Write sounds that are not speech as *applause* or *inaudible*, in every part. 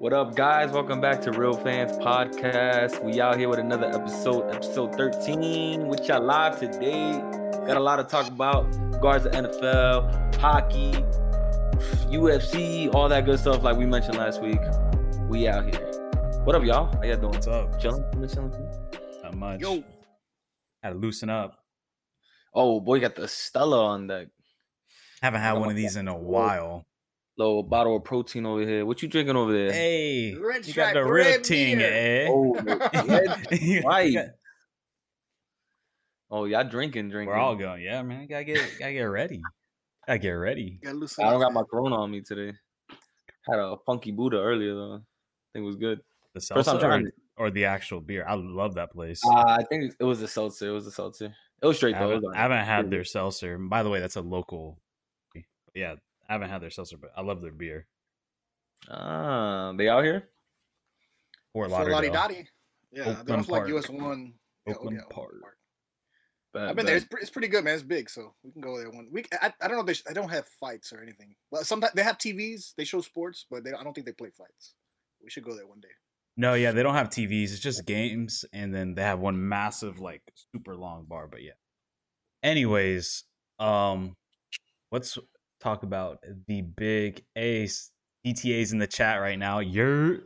What up, guys? Welcome back to Real Fans Podcast. We out here with another episode, episode 13, with y'all live today. Got a lot to talk about. Regards to NFL, hockey, UFC, all that good stuff, like we mentioned last week. We out here. What up, y'all? How y'all doing? What's up? Chilling? Chilling? Not much. Yo. Had to loosen up. Oh boy, got the Stella on deck. Haven't had one of these in a phone. while. Little bottle of protein over here. What you drinking over there? Hey, Red you got Stripe the real Red ting, beer. eh? Oh, *laughs* red- You right. got- oh, y'all drinking, drinking. We're all going. Yeah, man. Gotta get, gotta get ready. Gotta get ready. Gotta I don't got my man. Corona on me today. Had a funky Buddha earlier though. I think it was good. The First time seltzer or, trying it. or the actual beer. I love that place. Uh, I think it was a seltzer. It was a seltzer. It was straight I though. Haven't, was I haven't had their seltzer. By the way, that's a local. Yeah, I haven't had their seltzer, but I love their beer. good. Ah, they out here. Fort Fort Lauderdale. Lauderdale. Yeah, they're Oakland off like US one. Yeah, Oakland yeah, Park. Bet, I've been there. It's, it's pretty good, man. It's big, so we can go there one week. I, I don't know if they, sh- they don't have fights or anything. Well, sometimes they have TVs. They show sports, but they I don't think they play fights. We should go there one day. No, yeah, they don't have TVs. It's just games, and then they have one massive, like, super long bar. But yeah. Anyways, um, let's talk about the big ace DTA's in the chat right now. You're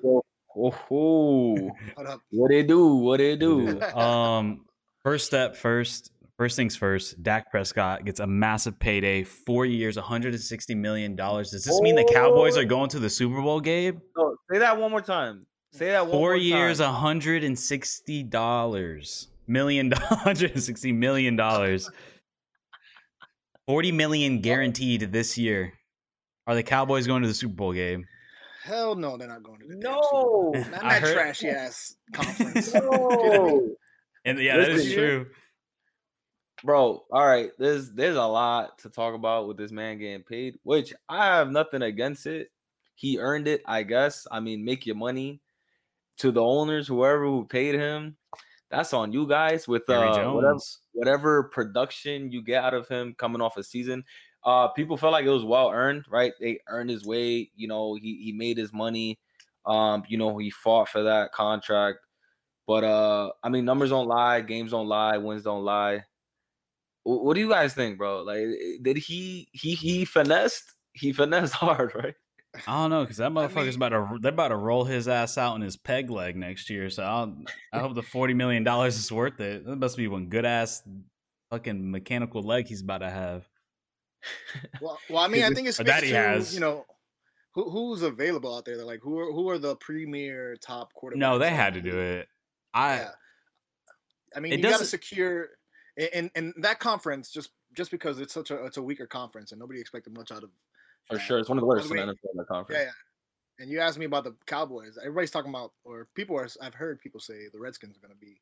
Oh, ho. Hold up. what they do? What they do? *laughs* um first step first. First things first, Dak Prescott gets a massive payday, four years, 160 million dollars. Does this mean the Cowboys are going to the Super Bowl, Gabe? Oh, say that one more time. Say that one Four more years, time. 160 dollars, million, *laughs* 160 million dollars, 40 million guaranteed this year. Are the Cowboys going to the Super Bowl game? Hell no, they're not going to the No. Super Bowl. Not *laughs* that heard- trashy ass conference. No. *laughs* And yeah, that is Listen, true. Bro, all right. There's there's a lot to talk about with this man getting paid, which I have nothing against it. He earned it, I guess. I mean, make your money to the owners, whoever who paid him. That's on you guys with uh, whatever whatever production you get out of him coming off a season. Uh, people felt like it was well earned, right? They earned his way. You know, he he made his money. Um, you know, he fought for that contract. But uh, I mean, numbers don't lie, games don't lie, wins don't lie. Wh- What do you guys think, bro? Like, eh, did he he he finessed? He finessed *laughs* hard, right? I don't know because that motherfucker's mean- about to they're about to roll his ass out in his peg leg next year. So I'll, I hope the forty million dollars is worth it. That must be one good ass fucking mechanical leg he's about to have. Well, well, I mean, I think it Or speaks that he to has. you know who who's available out there. They're like who are who are the premier top quarterbacks? No, they had to do it. I Yeah. I mean, you got to secure in, in in that conference just just because it's such a it's a weaker conference and nobody expected much out of. For sure, it's one of the worst the in the way- NFL in the Yeah, conference. yeah. And you asked me about the Cowboys. Everybody's talking about, or people are. I've heard people say the Redskins are going to be,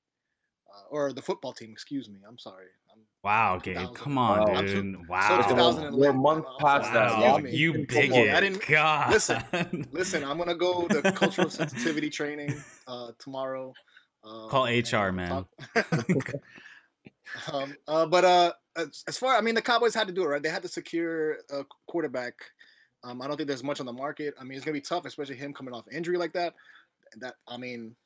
uh, or the football team. Excuse me. I'm sorry. I'm, wow, Gabe, come on, Wow. I'm so- dude. so wow, Listen, 2011. we're a month I'm past sorry. that. wow, Excuse Y'all me. you keep Come on, bigot. I didn't- God. listen, *laughs* Listen, I'm gonna go the cultural sensitivity training uh, tomorrow. Uh, Call HR, man. *laughs* um, uh, but uh, as, as far, I mean, the Cowboys had to do it right. They had to secure a quarterback. Um, I don't think there's much on the market. I mean, it's gonna be tough, especially him coming off injury like that. That I mean,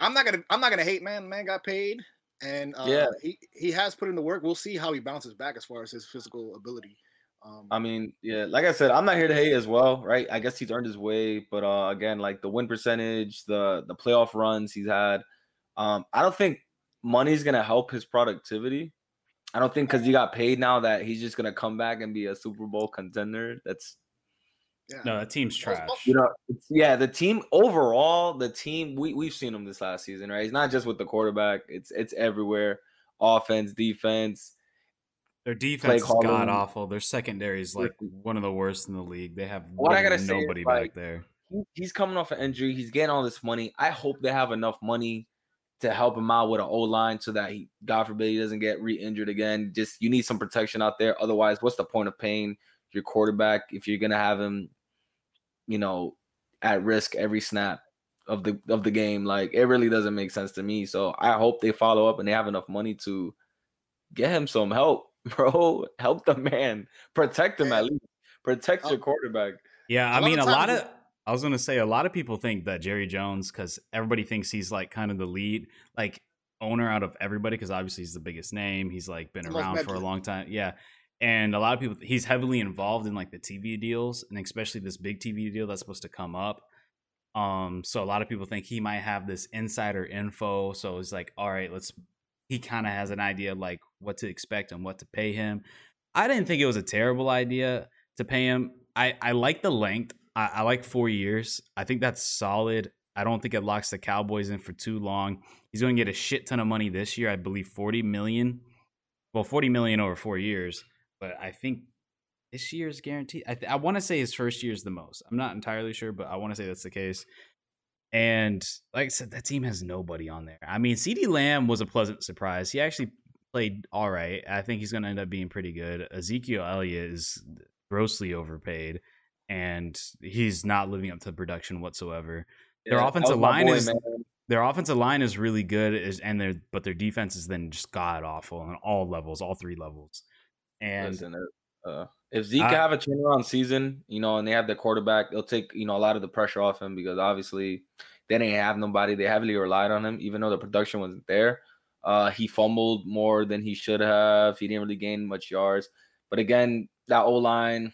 I'm not gonna I'm not gonna hate man. Man got paid, and uh, Yeah. he he has put in the work. We'll see how he bounces back as far as his physical ability. Um, I mean, yeah, like I said, I'm not here to hate as well, right? I guess he's earned his way, but uh again, like the win percentage, the the playoff runs he's had, um, I don't think money's gonna help his productivity. I don't think because he got paid now that he's just gonna come back and be a Super Bowl contender. That's yeah. no, that team's trash. you know, it's, yeah, the team overall, the team we we've seen him this last season, right? It's not just with the quarterback; it's it's everywhere, offense, defense. Their defense is god awful. Their secondary is like one of the worst in the league. They have What I gotta say is, nobody like, back there. he's coming off an injury. He's getting all this money. I hope they have enough money to help him out with an O line so that he, God forbid, he doesn't get re-injured again. Just you need some protection out there. Otherwise, what's the point of paying your quarterback if you're gonna have him, you know, at risk every snap of the of the game? Like it really doesn't make sense to me. So I hope they follow up and they have enough money to get him some help, *laughs* bro. Help the man. Protect him at least. Protect your quarterback. Yeah, I mean, a lot of I was gonna say a lot of people think that Jerry Jones, because everybody thinks he's like kind of the lead, like owner out of everybody, because obviously he's the biggest name. He's like been around for a long time. Yeah. And a lot of people he's heavily involved in like the TV deals and especially this big TV deal that's supposed to come up. Um, so a lot of people think he might have this insider info. So it's like, all right, let's he kind of has an idea like what to expect and what to pay him. I didn't think it was a terrible idea to pay him. I, I like the length. I, I like four years. I think that's solid. I don't think it locks the Cowboys in for too long. He's going to get a shit ton of money this year. I believe 40 million. Well, 40 million over four years. But I think this year is guaranteed. I, th- I want to say his first year is the most. I'm not entirely sure, but I want to say that's the case. And like I said, that team has nobody on there. I mean, CeeDee Lamb was a pleasant surprise. He actually played all right. I think he's going to end up being pretty good. Ezekiel Elliott is grossly overpaid, and he's not living up to production whatsoever. Their offensive line boy, is- man. Their offensive line is really good, is and their but their defense is then just god awful on all levels, all three levels. And Listen, uh, uh, if Zeke I- have a turnaround season, you know, and they have their quarterback, they'll take you know a lot of the pressure off him because obviously they didn't have nobody. They heavily relied on him, even though the production wasn't there. Uh, he fumbled more than he should have. He didn't really gain much yards. But again, that O line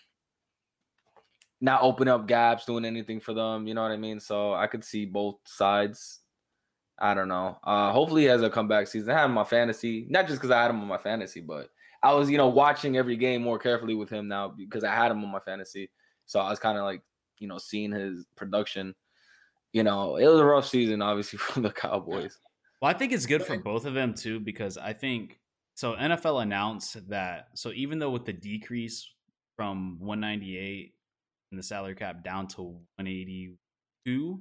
not opening up gaps, doing anything for them. You know what I mean? So I could see both sides. I don't know. Uh, hopefully he has a comeback season. I had him on my fantasy, not just because I had him on my fantasy, but I was, you know, watching every game more carefully with him now because I had him on my fantasy. So I was kind of like, you know, seeing his production. You know, it was a rough season, obviously, *laughs* for the Cowboys. Well, I think it's good for both of them too because I think so. NFL announced that so even though with the decrease from 198 in the salary cap down to 182,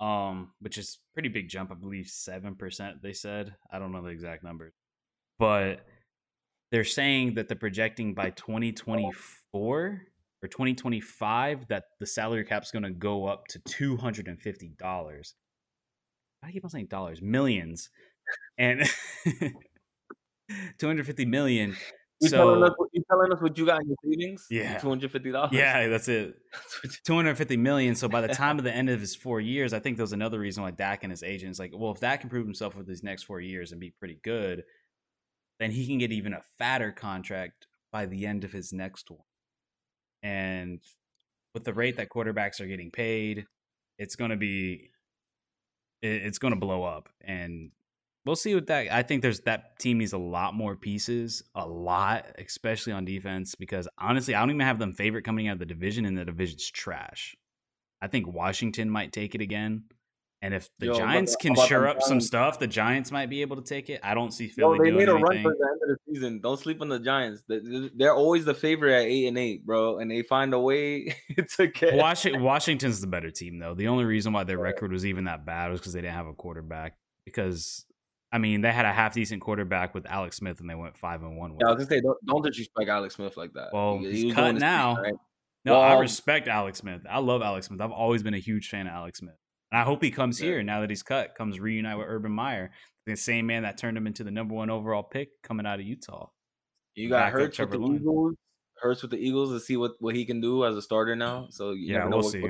um, which is pretty big jump. I believe seven percent. They said I don't know the exact numbers, but they're saying that they're projecting by 2024 or 2025 that the salary cap's going to go up to 250 dollars. I keep on saying dollars, millions, and *laughs* 250 million. You telling So us what you telling us what you got in your savings? Yeah. two hundred fifty dollars. yeah, that's it. *laughs* 250 million. So by the *laughs* time of the end of his four years, I think there was another reason why Dak and his agent is like, well, if Dak can prove himself with his next four years and be pretty good, then he can get even a fatter contract by the end of his next one. And with the rate that quarterbacks are getting paid, it's going to be, it's going to blow up. And we'll see what that. I think there's that team needs a lot more pieces, a lot, especially on defense. Because honestly, I don't even have them favorite coming out of the division, and the division's trash. I think Washington might take it again, and if the Yo, Giants the- can shore up some stuff, the Giants might be able to take it. I don't see Philly. Yo, they doing made a run for the end of the season. Don't sleep on the Giants. They- They're always the favorite at eight and eight, bro, and they find a way *laughs* to get. Washington, Washington's the better team, though. The only reason why their record was even that bad was because they didn't have a quarterback. Because I mean, they had a half decent quarterback with Alex Smith, and they went five and one. With Yeah, I was gonna say, don't, don't disrespect Alex Smith like that. Well, He- he's he cut doing his thing, now. right? No, I respect Alex Smith. I love Alex Smith. I've always been a huge fan of Alex Smith. And I hope he comes Yeah. here now that he's cut, comes reunite with Urban Meyer, the same man that turned him into the number one overall pick coming out of Utah. You got Hurts with the Eagles. Hurts with the Eagles to see what, what he can do as a starter now. So you Yeah, know we'll what, see.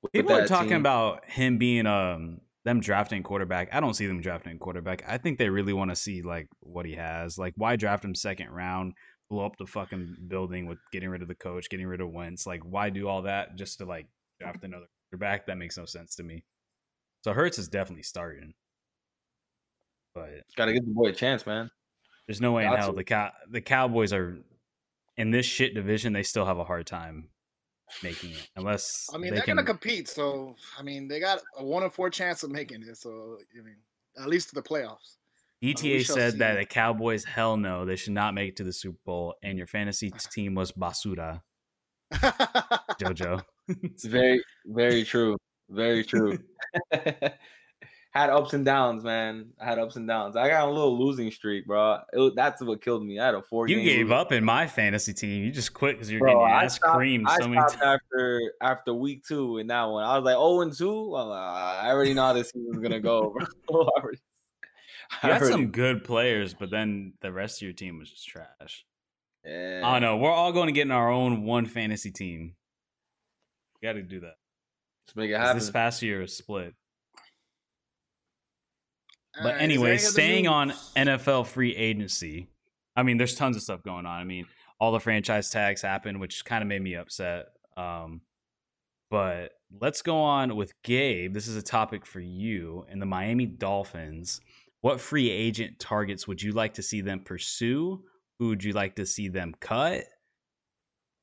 what People are talking team. about him being um them drafting quarterback. I don't see them drafting quarterback. I think they really want to see like what he has. Like, why draft him second round, blow up the fucking building with getting rid of the coach, getting rid of Wentz? Like, why do all that just to like draft another quarterback? That makes no sense to me. So Hurts is definitely starting, but Gotta give the boy a chance, man. there's no way in hell to. the cow the Cowboys are in this shit division. They still have a hard time making it unless I mean, they they're can. gonna compete, so I mean, they got a one in four chance of making it. So I mean, at least to the playoffs. Uh, we ETA shall said that see. the Cowboys, hell no, they should not make it to the Super Bowl, and your fantasy *laughs* team was basura, *laughs* JoJo. *laughs* It's very, very true. Very true. Had ups and downs, man. I had ups and downs. I got a little losing streak, bro. It, that's what killed me. I had a four. you gave losing up in my fantasy team. You just quit because you're Bro, getting your ass stopped, creamed I so many times. after after week two in that one. I was like, oh and two. Like, "Ah, I already know how this season's gonna go. Bro. *laughs* I already- *laughs* You had some good players, but then the rest of your team was just trash. Yeah. I don't know. We're all going to get in our own one fantasy team. We got to do that. Let's make it happen. This past year is split. But there anyway, staying on? NFL free agency. I mean, there's tons of stuff going on. I mean, all the franchise tags happened, which kind of made me upset. Um, but let's go on with Gabe. This is a topic for you and the Miami Dolphins. What free agent targets would you like to see them pursue? Who would you like to see them cut?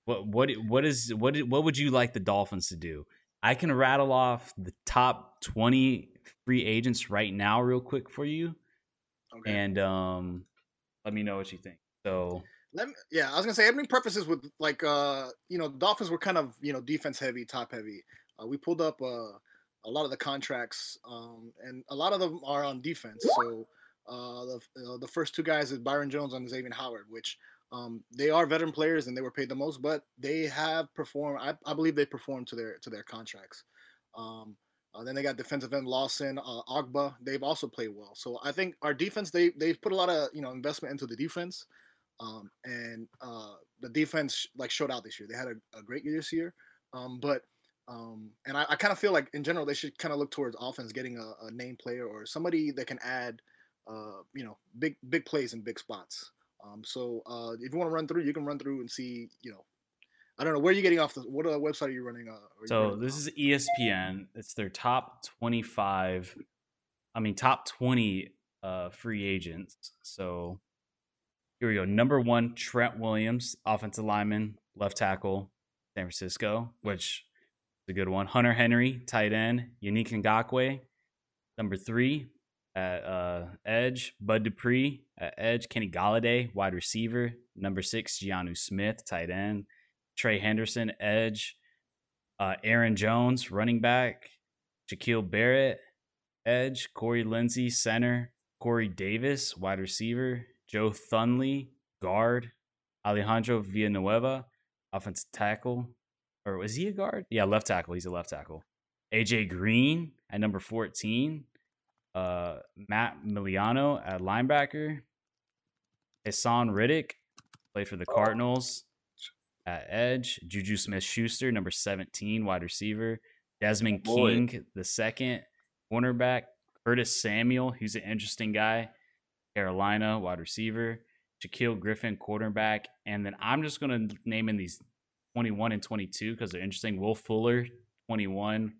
What what what is what what would you like the Dolphins to do? I can rattle off the top 20 free agents right now real quick for you Okay. and um let me know what you think. So Let me, yeah, I was gonna say. Let me preface with like, uh, you know, Dolphins were kind of you know defense heavy, top heavy. Uh, we pulled up uh, a lot of the contracts, um, and a lot of them are on defense. So uh, the uh, the first two guys is Byron Jones and Xavier Howard, which um, they are veteran players and they were paid the most, but they have performed. I, I believe they performed to their to their contracts. Um, uh, then they got defensive end Lawson, uh, Ogbah. They've also played well. So I think our defense they they've put a lot of you know investment into the defense um, and uh, the defense like showed out this year. They had a, a great year this year, um, but um, and I, I kind of feel like in general they should kind of look towards offense, getting a, a name player or somebody that can add, uh, you know, big big plays in big spots. Um, so uh, if you want to run through, you can run through and see, you know, I don't know where you're getting off the what uh, website are you running? Uh, are so running this off? is ESPN. It's their top 25 I mean top 20 uh free agents. So here we go. Number 1 Trent Williams, offensive lineman, left tackle, San Francisco, which is a good one. Hunter Henry, tight end, Yannick Ngakoue. Number 3 at uh, edge, Bud Dupree at edge, Kenny Golladay, wide receiver. Number 6 Jonnu Smith, tight end. Trey Hendrickson, edge. Uh, Aaron Jones, running back. Shaquil Barrett, edge. Corey Linsley, center. Corey Davis, wide receiver. Joe Thuney, guard. Alejandro Villanueva, offensive tackle. Or was he a guard? Yeah, left tackle. He's a left tackle. AJ Green at number 14. Uh, Matt Milano at linebacker. Haason Reddick played for the Cardinals at edge. Juju Smith Schuster, number 17, wide receiver. Desmond Oh. King, the second cornerback. Curtis Samuel, who's an interesting guy. Carolina, wide receiver. Shaquill Griffin, quarterback. And then I'm just going to name in these 21 and 22 because they're interesting. Will Fuller, 21,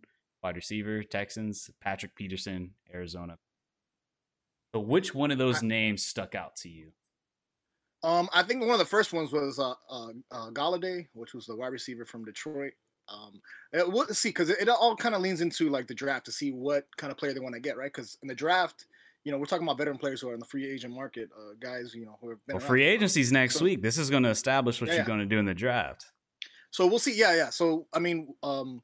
wide receiver, Texans. Patrick Peterson, Arizona. So which one of those names stuck out to you? Um, I think one of the first ones was uh, uh, uh Golladay, which was the wide receiver from Detroit. Um, it, we'll see because it, it all kind of leans into like the draft to see what kind of player they want to get, right? Because in the draft, you know, we're talking about veteran players who are in the free agent market, uh, guys, you know, who have been Well, free agency's next So- week. This is going to establish what Yeah, you're yeah. going to do in the draft. So we'll see. Yeah, yeah. So I mean, um,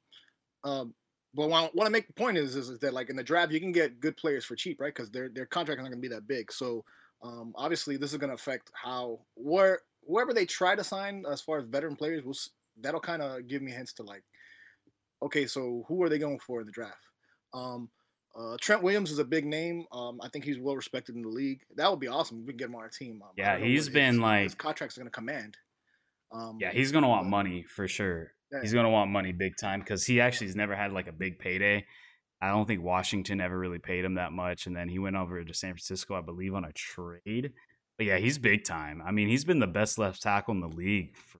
um, but what I want to make the point is, is, is that like in the draft, you can get good players for cheap, right? Because their their contract is not going to be that big. So um, obviously, this is going to affect how where wherever they try to sign as far as veteran players, will that'll kind of give me hints to like, okay, so who are they going for in the draft? Um, uh, Trent Williams is a big name. Um, I think he's well respected in the league. That would be awesome if we can get him on our team. Um, Yeah, he's been, his, like- his contract's are going to command. Um, Yeah, he's going to want money for sure. He's going to want money big time because he actually has never had like a big payday. I don't think Washington ever really paid him that much. And then he went over to San Francisco, I believe, on a trade. But yeah, he's big time. I mean, he's been the best left tackle in the league for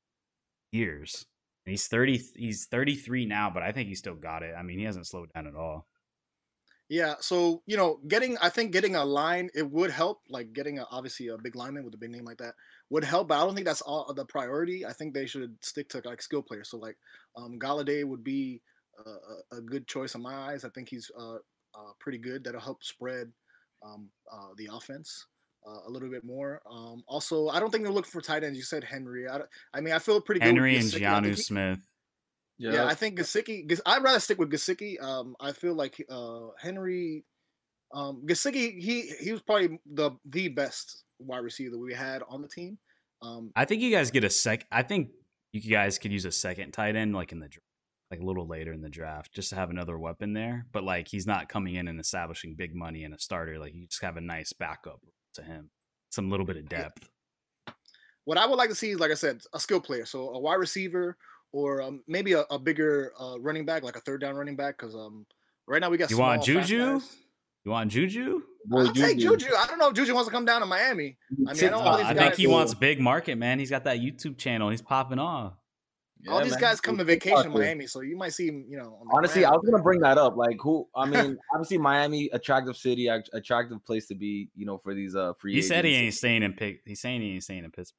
years. And he's 30 he's 33 now, but I think he still got it. I mean, he hasn't slowed down at all. Yeah, so you know, getting I think getting a line it would help. Like getting a, obviously a big lineman with a big name like that would help, but I don't think that's all the priority. I think they should stick to like skill players. So like um, Golladay would be a, a, good choice in my eyes. I think he's uh, uh, pretty good. That'll help spread um, uh, the offense uh, a little bit more. Um, also, I don't think they're looking for tight ends. You said Henry. I, I mean, I feel pretty good. Henry and. Jonnu Smith. Yeah, I think Gesicki. I'd rather stick with Gesicki. Um, I feel like uh, Henry, um, Gesicki. He he was probably the the best wide receiver that we had on the team. Um, I think you guys get a sec. I think you guys could use a second tight end, like in the dra- like a little later in the draft, just to have another weapon there. But like he's not coming in and establishing big money and a starter. Like you just have a nice backup to him, some little bit of Yeah. depth. what I would like to see is, like I said, a skill player. So a wide receiver or um, maybe a, a bigger uh, running back, like a third down running back, because um, right now we got You small, want Juju? You want Juju? Boy, I'll take Juju. I don't know if Juju wants to come down to Miami. I mean, I know all Uh, I think he wants big market, man. He's got that YouTube channel. He's popping off. all these man. guys come to vacation in. Miami, so you might see him. You know, on the Honestly, I was gonna bring that up. Like, who? I *laughs* mean, obviously, Miami, attractive city, attractive place to be. You know, for these uh free. He said he ain't staying in pick. He's saying he ain't staying in Pittsburgh.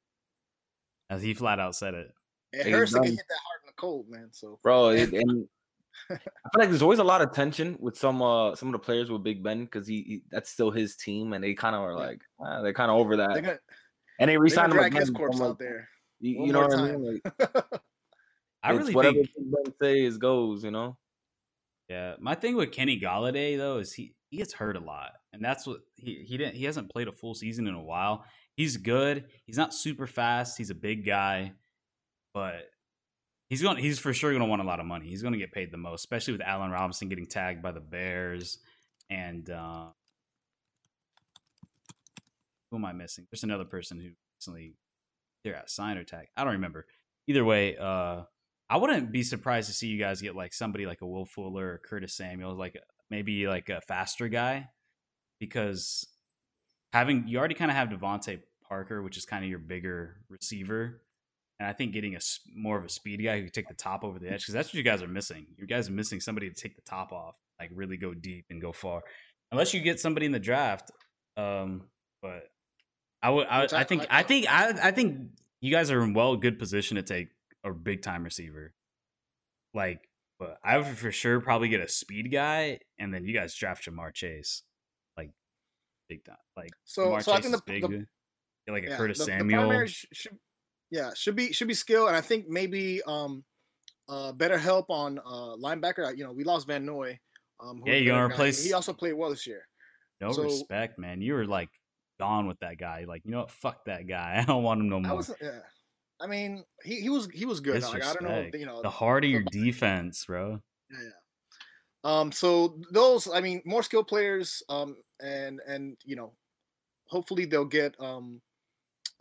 As he flat out said it. It He's hurts to get hit that hard in the cold, man. So bro. It, and *laughs* I feel like there's always a lot of tension with some uh some of the players with Big Ben because he, he that's still his team, and they kind of are like ah, they're kind of over that, gonna, and they they're re-signed gonna him drag his again. corpse like, out there. You, you know more what I mean? Like, *laughs* I really whatever think. Big Ben says goes. You know. Yeah, my thing with Kenny Golladay though is he he gets hurt a lot, and that's what he he didn't he hasn't played a full season in a while. He's good. He's not super fast. He's a big guy, but he's going he's for sure going to want a lot of money. He's going to get paid the most, especially with Allen Robinson getting tagged by the Bears and uh, who am I missing? There's another person who recently they're at sign or tag. I don't remember. Either way, uh, I wouldn't be surprised to see you guys get like somebody like a Will Fuller or Curtis Samuel, like maybe like a faster guy, because having you already kind of have DeVante Parker, which is kind of your bigger receiver, and I think getting a more of a speed guy who can take the top over the edge, because that's what you guys are missing. You guys are missing somebody to take the top off, like really go deep and go far, unless you get somebody in the draft. Um, but I would, I, I think, I- think, I, I think you guys are in well good position to take a big time receiver. Like, but I would for sure probably get a speed guy, and then you guys draft Ja'Marr Chase, like big time. Like So, Ja'Marr so I think the, big, the like a yeah, Curtis the, the Samuel. primary sh- should, yeah, should be should be skill, and I think maybe um, uh, better help on uh linebacker. Uh, You know, we lost Van Noy. Um, who Yeah, you're gonna replace- He also played well this year. no so- respect, man. You were like gone with that guy. Like, you know what? Fuck that guy. *laughs* I don't want him no I more. was, yeah. I mean, he, he was he was good. Like, I don't know, you know, the heart of your *laughs* defense, bro. Yeah, yeah. Um, so those, I mean, more skilled players, um, and and you know, hopefully they'll get um,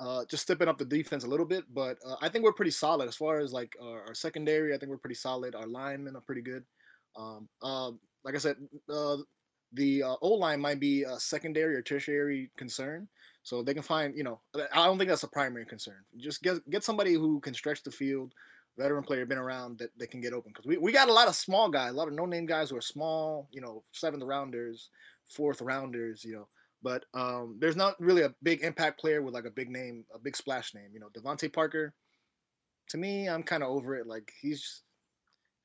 uh, just stepping up the defense a little bit. But uh, I think we're pretty solid as far as like our, our secondary. I think we're pretty solid. Our linemen are pretty good. Um, um, like I said, uh, the uh, O line might be a secondary or tertiary concern. So they can find, you know, I don't think that's a primary concern. Just get get somebody who can stretch the field, veteran player, been around that, that can get open. Because we, we got a lot of small guys, a lot of no name guys who are small, you know, seventh rounders, fourth rounders, you know. But um, there's not really a big impact player with like a big name, a big splash name. You know, DeVante Parker. To me, I'm kind of over it. Like he's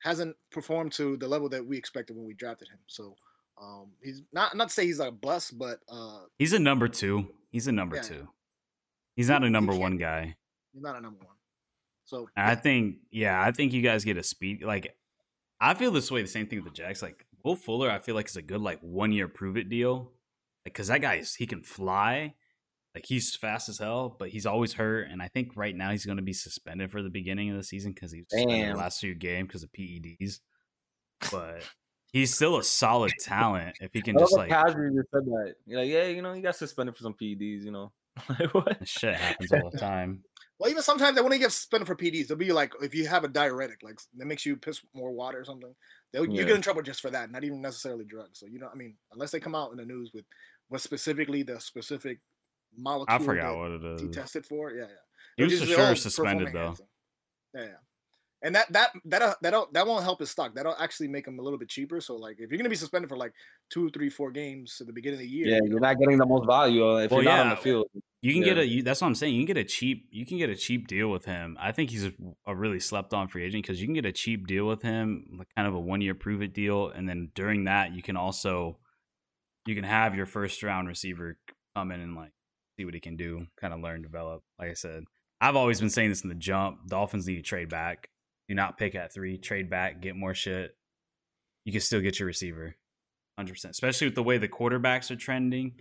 hasn't performed to the level that we expected when we drafted him. So um, he's not not to say he's like a bust, but uh, He's a number two. He's a number Yeah. two. He's not a number one guy. he's not a number one. So And I think, yeah, I think you guys get a speed. Like, I feel this way. The same thing with the Jacks. Like Will Fuller, I feel like is a good like one year prove it deal. Like, cause that guy is he can fly. Like he's fast as hell, but he's always hurt. And I think right now he's going to be suspended for the beginning of the season because he was suspended the last few games because of PEDs. But he's still a solid talent if he *laughs* can I just like casually you said that. You're like, yeah, you know, he got suspended for some PEDs. You know, *laughs* like what? shit happens all the time. *laughs* Well, even sometimes they want to get suspended for PDs. They'll be like, if you have a diuretic, like that makes you piss more water or something, they'll you get in trouble just for that, not even necessarily drugs. So you know, I mean, unless they come out in the news with what specifically the specific molecule I forgot that what it he tested for. Yeah, yeah. He They're was for sure suspended though. performance. Yeah, yeah. And that that that that that won't help his stock. That'll actually make him a little bit cheaper. So like, if you're gonna be suspended for like two, three, four games at the beginning of the year, Yeah, you you're not getting the most value uh, if Well, you're not on yeah. the field. You can get a. You, that's what I'm saying. You can get a cheap. You can get a cheap deal with him. I think he's a, a really slept on free agent because you can get a cheap deal with him, like kind of a one year prove it deal, and then during that you can also you can have your first round receiver come in and like see what he can do, kind of learn, develop. Like I said, I've always been saying this in the jump. Dolphins need to trade back. Do not pick at three. Trade back. Get more shit. You can still get your receiver, hundred percent. Especially with the way the quarterbacks are trending,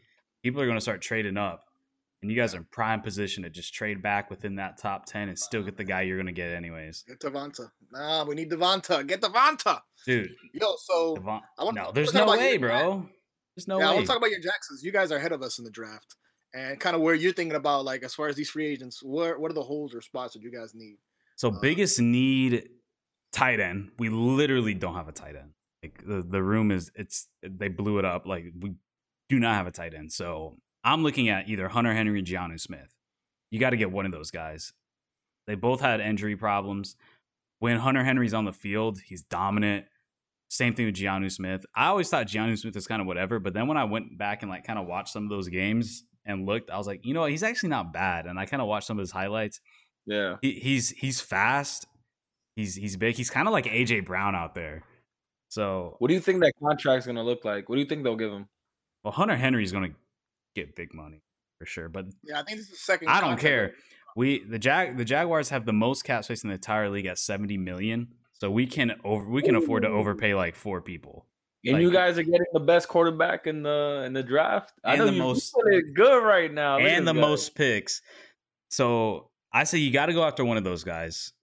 people are going to start trading up and you guys are in prime position to just trade back within that top 10 and still get the guy you're going to get anyways. get Devonta. Nah, we need Devonta. Get Devonta. Dude, Yo, so Devon- I want no, there's no way, bro. Bro. There's no yeah, I way. want to talk about your Jacksons. You guys are ahead of us in the draft, and kind of where you're thinking about, like as far as these free agents, where what are the holes or spots that you guys need? so uh, biggest need tight end. We literally don't have a tight end. Like the, the room is it's they blew it up. Like we do not have a tight end. So I'm looking at either Hunter Henry and Jonnu Smith. You got to get one of those guys. They both had injury problems. When Hunter Henry's on the field, he's dominant. Same thing with Jonnu Smith. I always thought Jonnu Smith was kind of whatever, but then when I went back and like kind of watched some of those games and looked, I was like, you know what, he's actually not bad. And I kind of watched some of his highlights. Yeah, he, he's he's fast. He's he's big. He's kind of like AJ Brown out there. So, what do you think that contract's gonna look like? What do you think they'll give him? Well, Hunter Henry's gonna get big money for sure, but yeah, I think this is the second. I don't care. We the Jag the Jaguars have the most cap space in the entire league at seventy million, so we can over we can afford to overpay like four people. And like, you guys are getting the best quarterback in the in the draft. I know the most good right now, Look and the guys. most picks. So I say you got to go after one of those guys.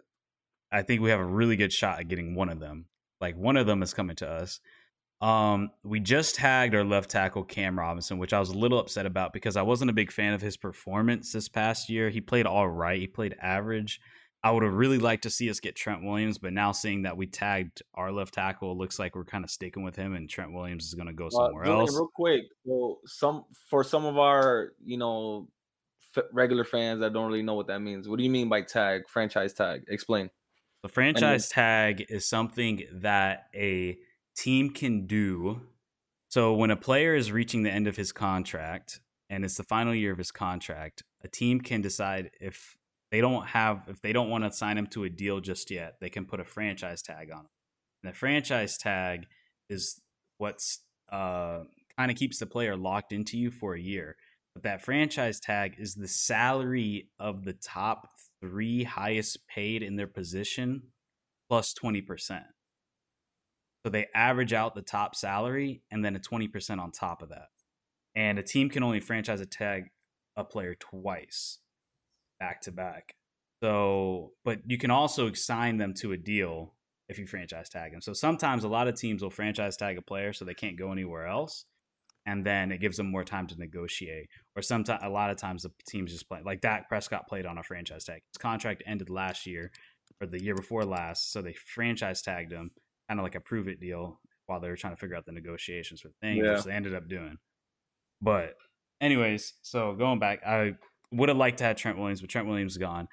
I think we have a really good shot at getting one of them. Like one of them is coming to us. Um, we just tagged our left tackle Cam Robinson, which I was a little upset about because I wasn't a big fan of his performance this past year. He played all right, he played average. I would have really liked to see us get Trent Williams, but now seeing that we tagged our left tackle, looks like we're kind of sticking with him, and Trent Williams is going to go somewhere uh, else. Real quick, so some for some of our you know f- regular fans that don't really know what that means. What do you mean by tag? Franchise tag? Explain. The franchise tag is something that a team can do. So when a player is reaching the end of his contract and it's the final year of his contract, a team can decide if they don't have if they don't want to sign him to a deal just yet, they can put a franchise tag on him. And the franchise tag is what's uh, kind of keeps the player locked into you for a year. But that franchise tag is the salary of the top three highest paid in their position plus 20%. So they average out the top salary and then a 20% on top of that. And a team can only franchise a tag a player twice back to back. So, but you can also sign them to a deal if you franchise tag them. So sometimes a lot of teams will franchise tag a player so they can't go anywhere else. And then it gives them more time to negotiate. Or sometimes, a lot of times, the teams just play like Dak Prescott played on a franchise tag. His contract ended last year or the year before last, so they franchise tagged him kind of like a prove it deal while they were trying to figure out the negotiations for things, yeah. which they ended up doing. But anyways, so going back, I would have liked to have Trent Williams, but Trent Williams is gone.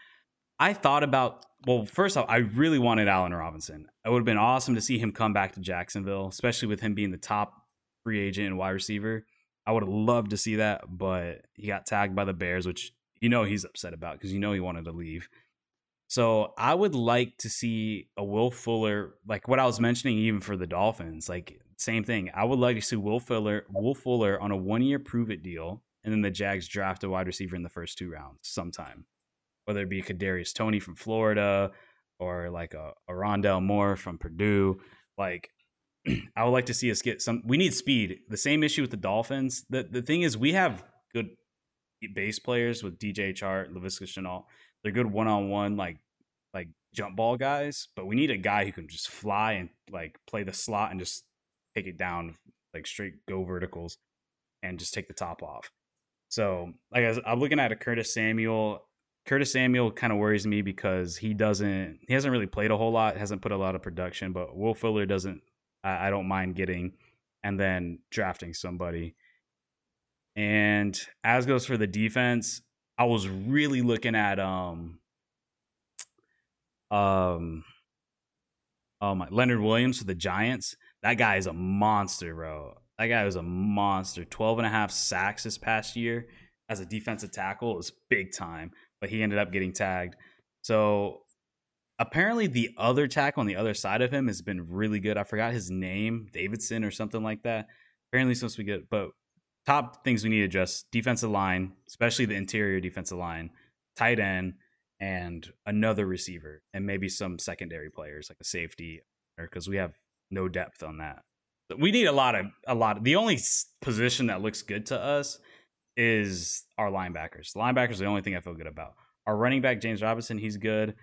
I thought about well, first off, I really wanted Allen Robinson. It would have been awesome to see him come back to Jacksonville, especially with him being the top free agent and wide receiver. I would have loved to see that, but he got tagged by the Bears, which you know he's upset about because you know he wanted to leave. So I would like to see a Will Fuller, like what I was mentioning, even for the Dolphins. Like same thing. I would like to see Will Fuller, Will Fuller on a one-year prove-it deal, and then the Jags draft a wide receiver in the first two rounds sometime, whether it be Kadarius Toney from Florida or like a, a Rondale Moore from Purdue. Like *clears throat* I would like to see us get some. We need speed. The same issue with the Dolphins. The the thing is, we have good base players with DJ Chark, Laviska Shenault they're good one on one like like jump ball guys, but we need a guy who can just fly and like play the slot and just take it down like straight go verticals and just take the top off. So like I I'm looking at a Curtis Samuel. Curtis Samuel kind of worries me because he doesn't he hasn't really played a whole lot, hasn't put a lot of production, but Will Fuller doesn't I, I don't mind getting and then drafting somebody. And as goes for the defense, I was really looking at um um oh my Leonard Williams for the Giants. That guy is a monster, bro. That guy was a monster. 12 and a half sacks this past year as a defensive tackle is big time, but he ended up getting tagged. So apparently the other tackle on the other side of him has been really good. I forgot his name, Davidson or something like that. Apparently supposed to be good, but top things we need to address defensive line, especially the interior defensive line, tight end, and another receiver, and maybe some secondary players like a safety, because we have no depth on that. We need a lot of a lot. Of, the only position that looks good to us is our linebackers. Linebackers the only thing I feel good about. Our running back James Robinson, he's good,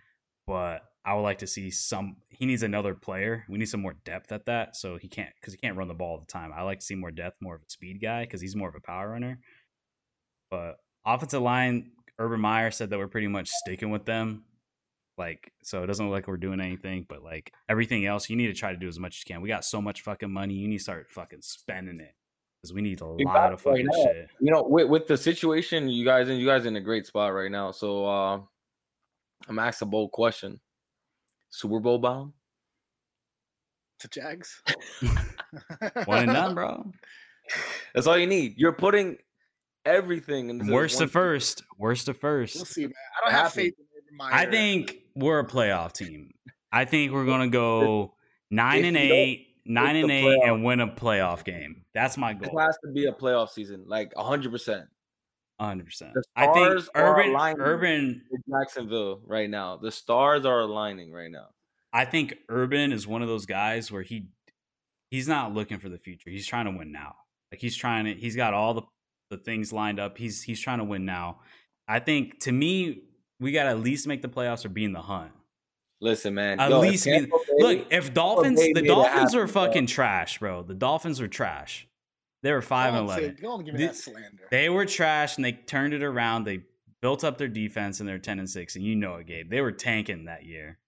but I would like to see some. He needs another player. We need some more depth at that. So he can't because he can't run the ball all the time. I like to see more depth, more of a speed guy because he's more of a power runner. But offensive line, Urban Meyer said that we're pretty much sticking with them. Like, so it doesn't look like we're doing anything, but like everything else, you need to try to do as much as you can. We got so much fucking money. You need to start fucking spending it because we need a We lot of it right fucking shit. You know, with, with the situation you guys in, you guys in a great spot right now. So uh I'm asking a bold question. Super Bowl bound? to Jags. One and done, *laughs* bro. That's all you need. You're putting everything in Worst to first. Worst to We'll first. see, man. I don't have Happy. faith in Urban Meyer. I think we're a playoff team. I think we're gonna go nine If and eight, nine and eight, playoff- and win a playoff game. That's my This goal. has to be a playoff season, like hundred percent. hundred percent. I think Urban. Urban Jacksonville right now. The stars are aligning right now. I think Urban is one of those guys where he he's not looking for the future. He's trying to win now. Like he's trying to he's got all the the things lined up. He's he's trying to win now. I think to me we got to at least make the playoffs or be in the hunt. Listen, man. At yo, if least be, Tampa Bay- look, if Dolphins the Dolphins were happen, bro. fucking trash, bro. The Dolphins were trash. They were 5 and Don't say- 11. Don't give me The- that slander. They were trash and they turned it around. They built up their defense and they're 10 and 6 and you know it, Gabe. They were tanking that year.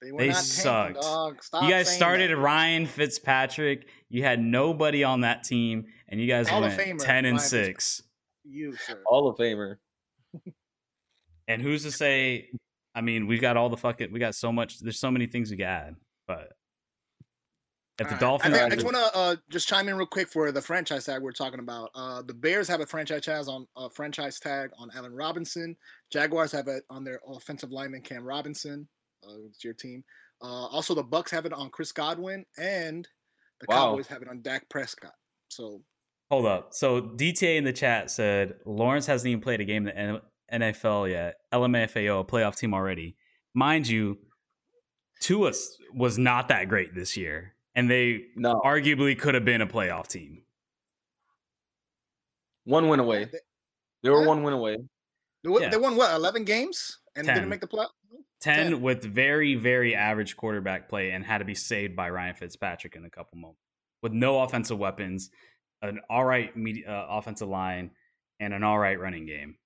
They, were they not tanking, sucked. dog. Stop you guys started that. Ryan Fitzpatrick. You had nobody on that team, and you guys Hall of went ten and Ryan six. You, sir. Hall of Famer. And who's to say? I mean, we've got all the fucking. We got so much. There's so many things we can add, but if the All right. Dolphins, I, think- I just want to uh, just chime in real quick for the franchise tag we're talking about. Uh, the Bears have a franchise tag on uh, franchise tag on Allen Robinson. Jaguars have it on their offensive lineman Cam Robinson. Uh, it's your team. Uh, also, the Bucks have it on Chris Godwin, and the Wow. Cowboys have it on Dak Prescott. So hold up. So DTA in the chat said Lawrence hasn't even played a game in the N- NFL yet. LMFAO, a playoff team already. Mind you, Tua was not that great this year, and they No, arguably could have been a playoff team. one win away. they, They were Yeah. one win away. they won- Yeah. they won what eleven games and 10. didn't make the play. 10, 10. with very, very average quarterback play and had to be saved by Ryan Fitzpatrick in a couple moments. With no offensive weapons, an all right medi- uh, offensive line, and an all right running game.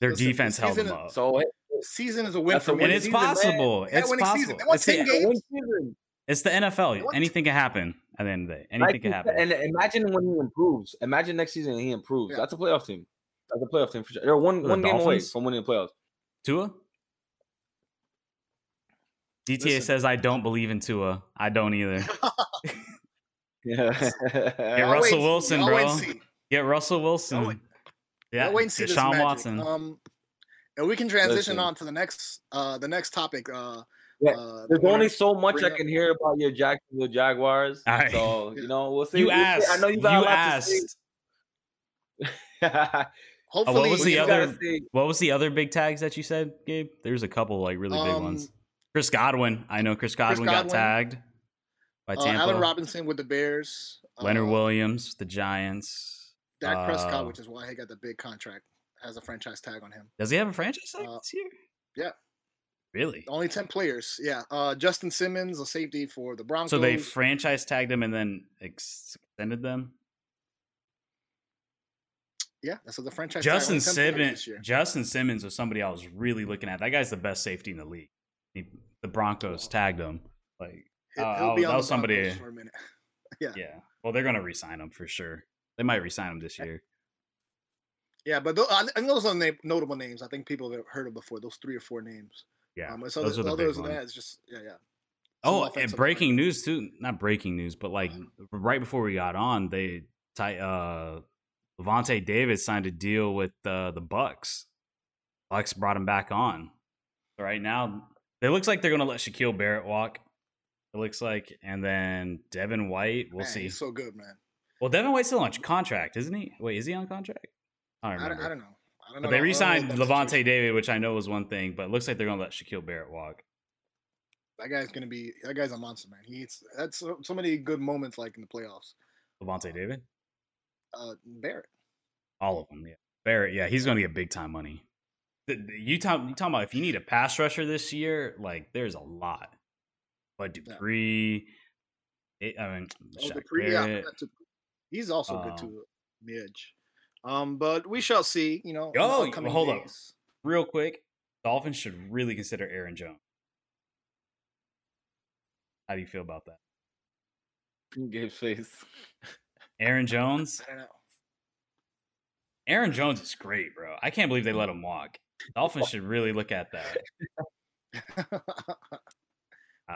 Their Listen, defense this held them up. So hey, Season is a win That's for me. and it's season, possible. Yeah, It's possible. It's the, it's a games. win season. it's the NFL. Anything can happen at the end of the day. Anything you can happen. And imagine when he improves. Imagine next season he improves. Yeah. That's a playoff team. That's a playoff team for sure. They're one The one game away from winning the playoffs. Tua? DTA Listen. says, I don't believe in Tua. I don't either. *laughs* *laughs* Yeah. Get Russell wait and see. Wilson, Y'all wait and bro. see. Get Russell Wilson. Wait- yeah, Y'all wait and see this Deshaun magic. Watson. Um, and we can transition Listen. on to the next uh the next topic. Uh, Yeah, uh, There's only so much bring I up- can hear about your Jacksonville Jaguars. All right. So you know, we'll see. you we'll see. asked. I know you you got a lot asked. to say. *laughs* hopefully was the other- What was the other big tags that you said, Gabe? There's a couple like really big Um, ones. Chris Godwin. I know Chris Godwin, got Godwin. tagged by uh, Allen Robinson with the Bears. Leonard uh, Williams, the Giants. Dak Prescott, uh, which is why he got the big contract, has a franchise tag on him. Does he have a franchise tag Uh, this year? yeah. Really? Only ten players. Yeah. Uh, Justin Simmons, a safety for the Broncos. So they franchise tagged him and then extended them. yeah, that's what the franchise. tag, Justin only 10 players Simmons. Justin Simmons was somebody I was really looking at. That guy's the best safety in the league. He, the Broncos tagged him. Like, He'll, uh, that was somebody- for a minute. *laughs* Yeah. yeah. Well, they're gonna resign him for sure. They might resign him this year. Yeah, but tho- I think those are na- notable names. I think people have heard of before. Those three or four names. Yeah, Um, so those the, are the others big that, it's just yeah, yeah. Some Oh, and breaking line. news too. Not breaking news, but like right before we got on, they uh Lavonte David signed a deal with uh, the Bucks. Bucks brought him back on. So right now, it looks like they're gonna let Shaquil Barrett walk. It looks like, and then Devin White. We'll Man, see. He's so good, man. Well, Devin White's still on contract, isn't he? Wait, is he on contract? I don't I don't, I don't know. I don't But know. they re-signed Lavonte situation. David, which I know was one thing, but it looks like they're gonna let Shaquil Barrett walk. That guy's gonna be. That guy's a monster, man. He's that's so, so many good moments like in the playoffs. Lavonte David, Uh, Barrett. all of them. Yeah, Barrett. Yeah, he's gonna get big time money. The, the- you talk, you talking about if you need a pass rusher this year, like there's a lot. But Yeah. Dupree, it, I mean, Oh, Dupree, Barrett. to- he's also Um, good too. Midge. Um, but we shall see. You know. in the Oh, upcoming hold up. real quick, Dolphins should really consider Aaron Jones. How do you feel about that? Gabe's face. Aaron Jones? *laughs* I don't know. Aaron Jones is great, bro. I can't believe they let him walk. Dolphins should really look at that. *laughs*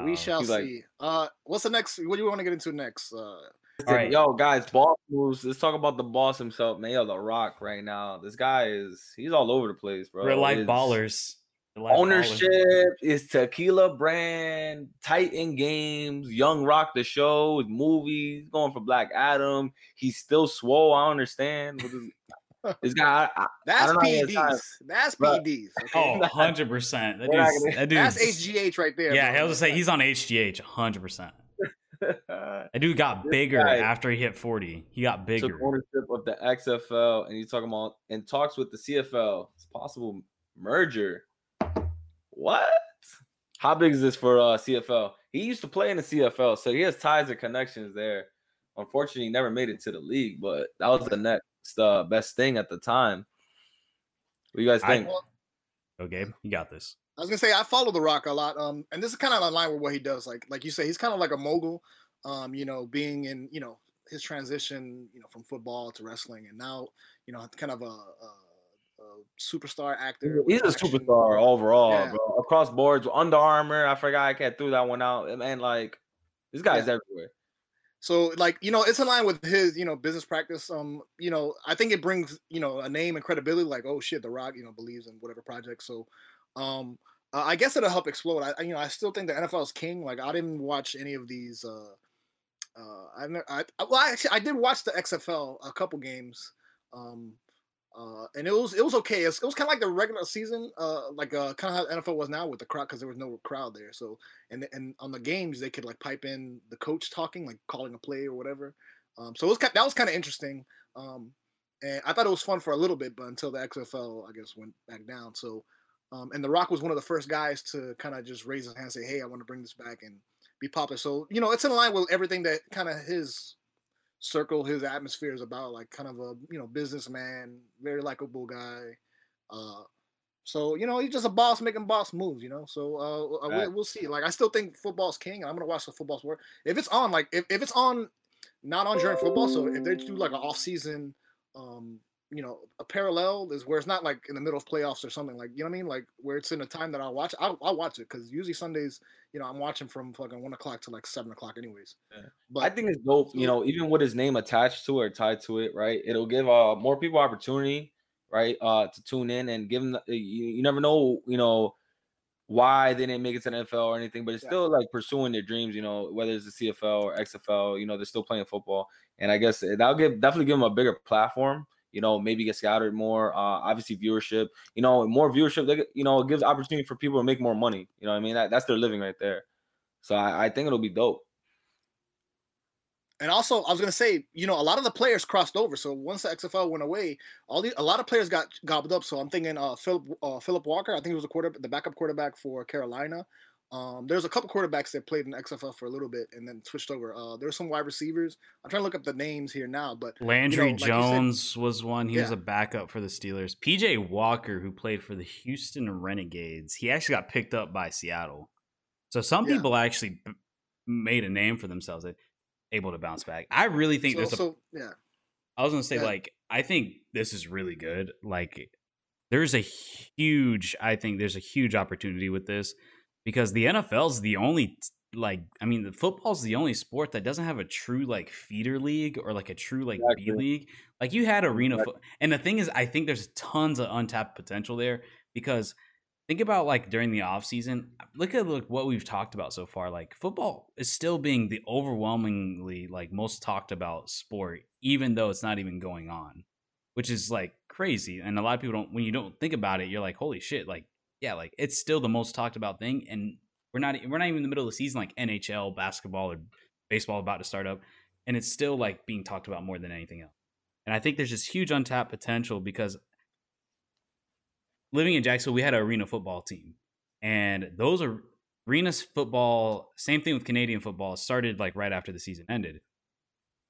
we Um, shall he's like- see. uh, what's the next? What do you want to get into next? Uh, All right. Yo, guys, boss moves. Let's talk about the boss himself, man. Yo, The Rock right now. This guy is he's all over the place, bro. Real life His ballers. Real life Ownership ballers. is tequila brand, Titan Games, Young Rock the show, his movies, going for Black Adam. He's still swole. I understand. What is- *laughs* This guy, I, I, that's don't know how he has. PEDs. That's But- PEDs. *laughs* Oh, 100%. That We're not dude's, that's HGH right there. Yeah, bro. I was gonna say he's on HGH 100%. *laughs* That dude got This bigger guy- after he hit 40. He got bigger. took ownership of the XFL, and he's talking about in talks with the CFL. It's possible merger. What? How big is this for uh, CFL? He used to play in the CFL, so he has ties and connections there. Unfortunately, he never made it to the league, but that was the next uh, best thing at the time. What do you guys think? Well, Okay, you got this. I was gonna say I follow The Rock a lot, um, and this is kind of in line with what he does. Like, like you say, he's kind of like a mogul, um, you know, being in, you know, his transition, you know, from football to wrestling, and now, you know, kind of a, a, a superstar actor. He's a action. superstar overall, Yeah. bro. Across boards, Under Armour. I forgot I can't threw that one out. Man, like this guy's Yeah. everywhere. So like you know, it's in line with his you know business practice. Um, you know, I think it brings you know a name and credibility. Like, oh shit, The Rock, you know, believes in whatever project. So, um, uh, I guess it'll help explode. I you know I still think the NFL is king. Like I didn't watch any of these. Uh, uh, I, I well I actually I did watch the XFL a couple games. Um, uh, and it was it was okay. It was kind of like the regular season, uh, like uh, kind of how the NFL was now with the crowd because there was no crowd there. So and and on the games they could like pipe in the coach talking, like calling a play or whatever. Um, so it was kind, that was kind of interesting. Um, and I thought it was fun for a little bit, but until the XFL, I guess, went back down. So, um, and The Rock was one of the first guys to kind of just raise his hand, and say, "Hey, I want to bring this back and be popular." So you know, it's in line with everything that kind of his circle, his atmosphere is about, like kind of a you know businessman, very likable guy. Uh, so you know, he's just a boss making boss moves. You know, so uh, uh, Right. we'll, we'll see. Like, I still think football's king, and I'm gonna watch the football sport if it's on. Like, if, if it's on, not on during football. So if they do like an off season, um, you know, a parallel is where it's not like in the middle of playoffs or something. Like, you know what I mean? Like where it's in a time that I'll watch. I'll, I'll watch it because usually Sundays, you know, I'm watching from fucking one o'clock to like seven o'clock, anyways. Yeah. But I think it's dope. You know, even with his name attached to it or tied to it, right? It'll give uh more people opportunity, right? Uh, to tune in and give them. The, you, you never know, you know, why they didn't make it to the NFL or anything, but it's Yeah. still like pursuing their dreams. You know, whether it's the CFL or XFL, you know, they're still playing football, and I guess that'll give definitely give them a bigger platform. You know, maybe get scouted more. Uh, obviously viewership. You know, more viewership. They, you know, it gives opportunity for people to make more money. You know, I mean, that, that's their living right there. So I, I think it'll be dope. and also I was gonna say, you know, a lot of the players crossed over. So once the XFL went away, all the a lot of players got gobbled up. So I'm thinking uh Philip uh, Philip Walker, I think he was a quarter the backup quarterback for Carolina. Um, there's a couple quarterbacks that played in XFL for a little bit and then switched over. Uh, there's some wide receivers. I'm trying to look up the names here now, but Landry like you said- Jones was one. He was a backup for the Steelers. PJ Walker, who played for the Houston Renegades, he actually got picked up by Seattle. So some Yeah. people actually b- made a name for themselves, able to bounce back. I really think so, there's a so yeah. I was gonna say Yeah. like I think this is really good. Like there's a huge I think there's a huge opportunity with this because the NFL's the only like I mean the football's the only sport that doesn't have a true like feeder league or like a true like B league. Like you had arena Exactly. foot and the thing is I think there's tons of untapped potential there because think about like during the off season look at like what we've talked about so far like football is still being the overwhelmingly like most talked about sport even though it's not even going on which is like crazy and a lot of people don't when you don't think about it you're like holy shit like yeah like it's still the most talked about thing and we're not we're not even in the middle of the season like NHL basketball or baseball about to start up and it's still like being talked about more than anything else and I think there's this huge untapped potential because living in Jacksonville, we had an arena football team, and those are arena football. Same thing with Canadian football. Started like right after the season ended,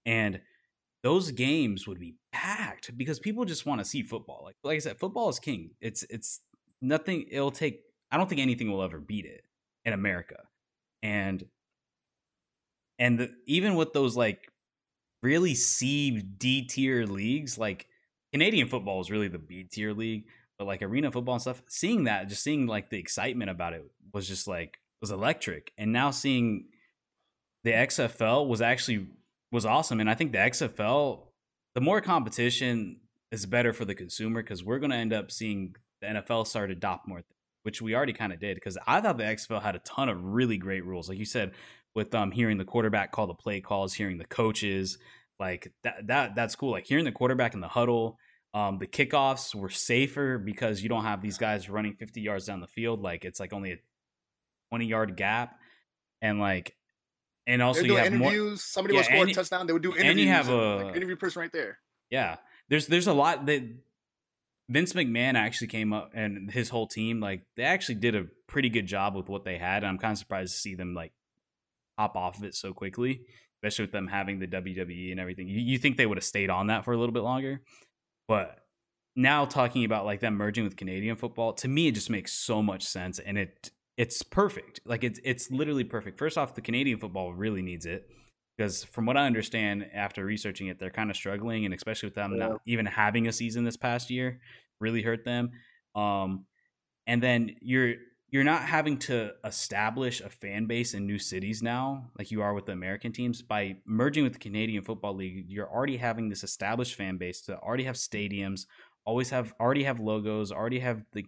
and those games would be packed because people just want to see football. Like like I said, football is king. It's it's nothing. It'll take. I don't think anything will ever beat it in America, and and the, even with those like really C D tier leagues, like Canadian football is really the B tier league, but like arena football and stuff. Seeing that, just seeing like the excitement about it was just like was electric, and now seeing the XFL was actually was awesome, and I think the XFL, the more competition is better for the consumer because we're going to end up seeing the NFL started to adopt more, which we already kind of did. Because I thought the XFL had a ton of really great rules, like you said, with um hearing the quarterback call the play calls, hearing the coaches, like that that that's cool. Like hearing the quarterback in the huddle. Um, the kickoffs were safer because you don't have these guys running 50 yards down the field. Like it's like only a 20 yard gap, and like and also you have interviews. more. Somebody yeah, will score a touchdown. They would do interviews. And you have and, a like, interview person right there. Yeah, there's there's a lot that Vince McMahon actually came up and his whole team like they actually did a pretty good job with what they had. And I'm kind of surprised to see them like hop off of it so quickly, especially with them having the WWE and everything. You, you think they would have stayed on that for a little bit longer, but now talking about like them merging with Canadian football, to me it just makes so much sense and it it's perfect. Like it's it's literally perfect. First off, the Canadian football really needs it because from what I understand after researching it, they're kind of struggling, and especially with them yeah. not even having a season this past year, really hurt them. Um, and then you're you're not having to establish a fan base in new cities now, like you are with the American teams. By merging with the Canadian Football League, you're already having this established fan base to already have stadiums, always have already have logos, already have the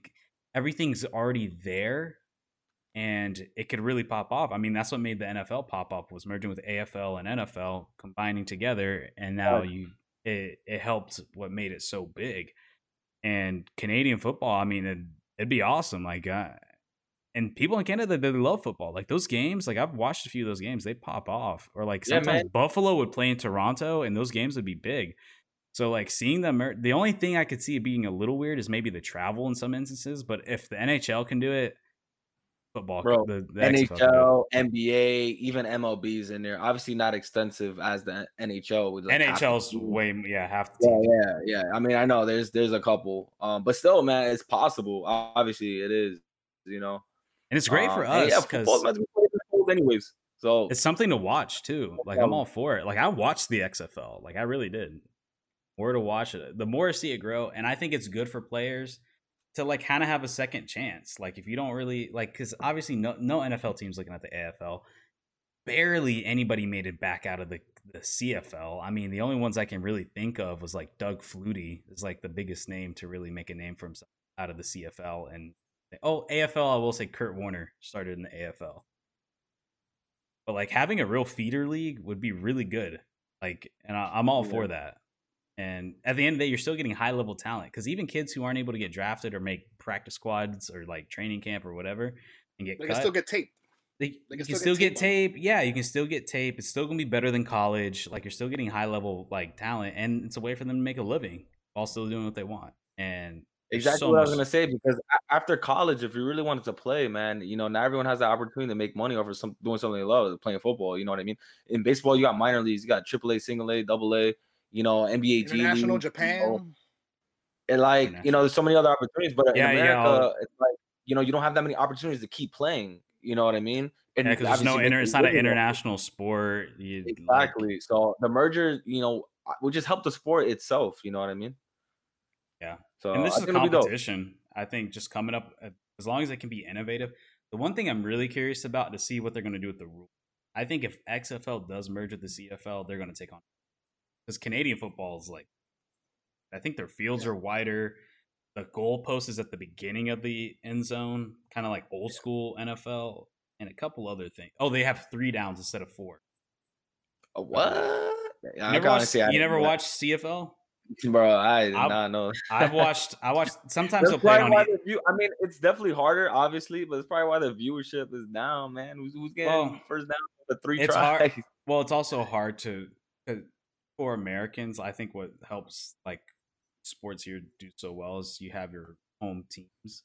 everything's already there and it could really pop off. I mean, that's what made the NFL pop up was merging with AFL and NFL combining together, and now you it it helped what made it so big. And Canadian football, I mean, it, would be awesome. Like, uh, and people in Canada they love football. Like those games, like I've watched a few of those games, they pop off. Or like sometimes yeah, Buffalo would play in Toronto, and those games would be big. So like seeing them, the only thing I could see it being a little weird is maybe the travel in some instances. But if the NHL can do it, football, bro. The, the NHL, NBA, even MLB's in there. Obviously, not extensive as the NHL. With like NHL's way, yeah, half the. Yeah, yeah, yeah. I mean, I know there's there's a couple, um, but still, man, it's possible. Obviously, it is. You know, and it's great um, for us because yeah, anyways. So it's something to watch too. Like I'm all for it. Like I watched the XFL. Like I really did. More to watch it. The more I see it grow, and I think it's good for players to like kind of have a second chance. Like if you don't really like, because obviously no no NFL teams looking at the AFL. Barely anybody made it back out of the the CFL. I mean, the only ones I can really think of was like Doug Flutie is like the biggest name to really make a name for himself out of the CFL. And oh, AFL, I will say Kurt Warner started in the AFL. But like having a real feeder league would be really good. Like, and I, am all yeah. for that. And at the end of the day, you're still getting high level talent because even kids who aren't able to get drafted or make practice squads or like training camp or whatever and get they cut, can still get tape. They, they can, still, still, get, tape. tape. Yeah, you can still get tape. It's still gonna be better than college. Like you're still getting high level like talent, and it's a way for them to make a living while still doing what they want. And exactly so what much... I was gonna say because after college, if you really wanted to play, man, you know, not everyone has the opportunity to make money off of some doing something they love, playing football. You know what I mean? In baseball, you got minor leagues, you got AAA, single A, double A you know, NBA International G Japan. You know, and like, you know, there's so many other opportunities, but yeah, in America, yeah, it's like, you know, you don't have that many opportunities to keep playing. You know what I mean? And yeah, because there's no inter, it's not an international sport. You, exactly. Like, so the merger, you know, would just help the sport itself. You know what I mean? Yeah. So and this is a competition. I think just coming up uh, as long as it can be innovative. The one thing I'm really curious about to see what they're going to do with the rule. I think if XFL does merge with the CFL, they're going to take on because Canadian football is like, I think their fields yeah. are wider. The goalpost is at the beginning of the end zone, kind of like old school NFL, and a couple other things. Oh, they have three downs instead of four. A what? You never, watched, you never watched CFL? Bro, I did I've, not know. *laughs* I've watched. I watched. Sometimes they'll play on. The view, I mean, it's definitely harder, obviously, but it's probably why the viewership is down, man. Who's, who's getting well, first down the three it's tries? Hard. *laughs* Well, it's also hard to for Americans, I think what helps like sports here do so well is you have your home teams,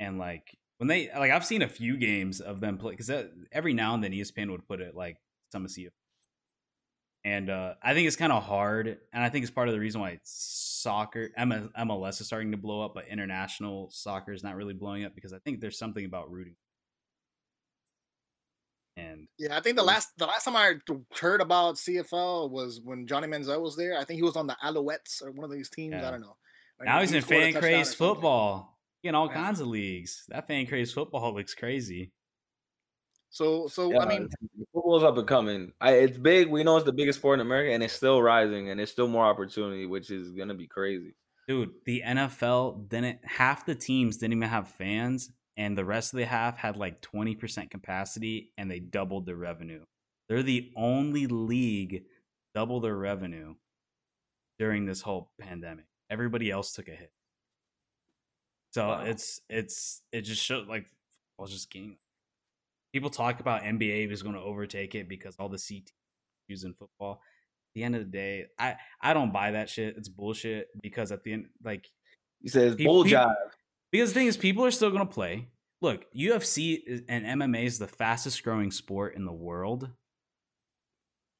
and like when they like I've seen a few games of them play because every now and then ESPN would put it like some of CFL And uh, I think it's kind of hard, and I think it's part of the reason why soccer MLS is starting to blow up, but international soccer is not really blowing up because I think there's something about rooting. And Yeah, I think the last the last time I heard about CFL was when Johnny Manziel was there. I think he was on the Alouettes or one of these teams. Yeah. I don't know. Or now he's in fan touchdown craze football, in all Yeah. kinds of leagues. That fan craze football looks crazy. So so Yeah, I mean, football's up and coming. I, it's big. We know it's the biggest sport in America, and it's still rising, and it's still more opportunity, which is gonna be crazy. Dude, the NFL didn't half the teams didn't even have fans, and the rest of the half had like 20% capacity and they doubled their revenue. They're the only league double their revenue during this whole pandemic. Everybody else took a hit. So Wow. it's it's it just showed like I was just getting people talk about NBA is going to overtake it because all the CT using football. At the end of the day, I I don't buy that shit. It's bullshit because at the end like He says People- bull people- jive. Because the thing is, people are still going to play. Look, UFC and MMA is the fastest growing sport in the world,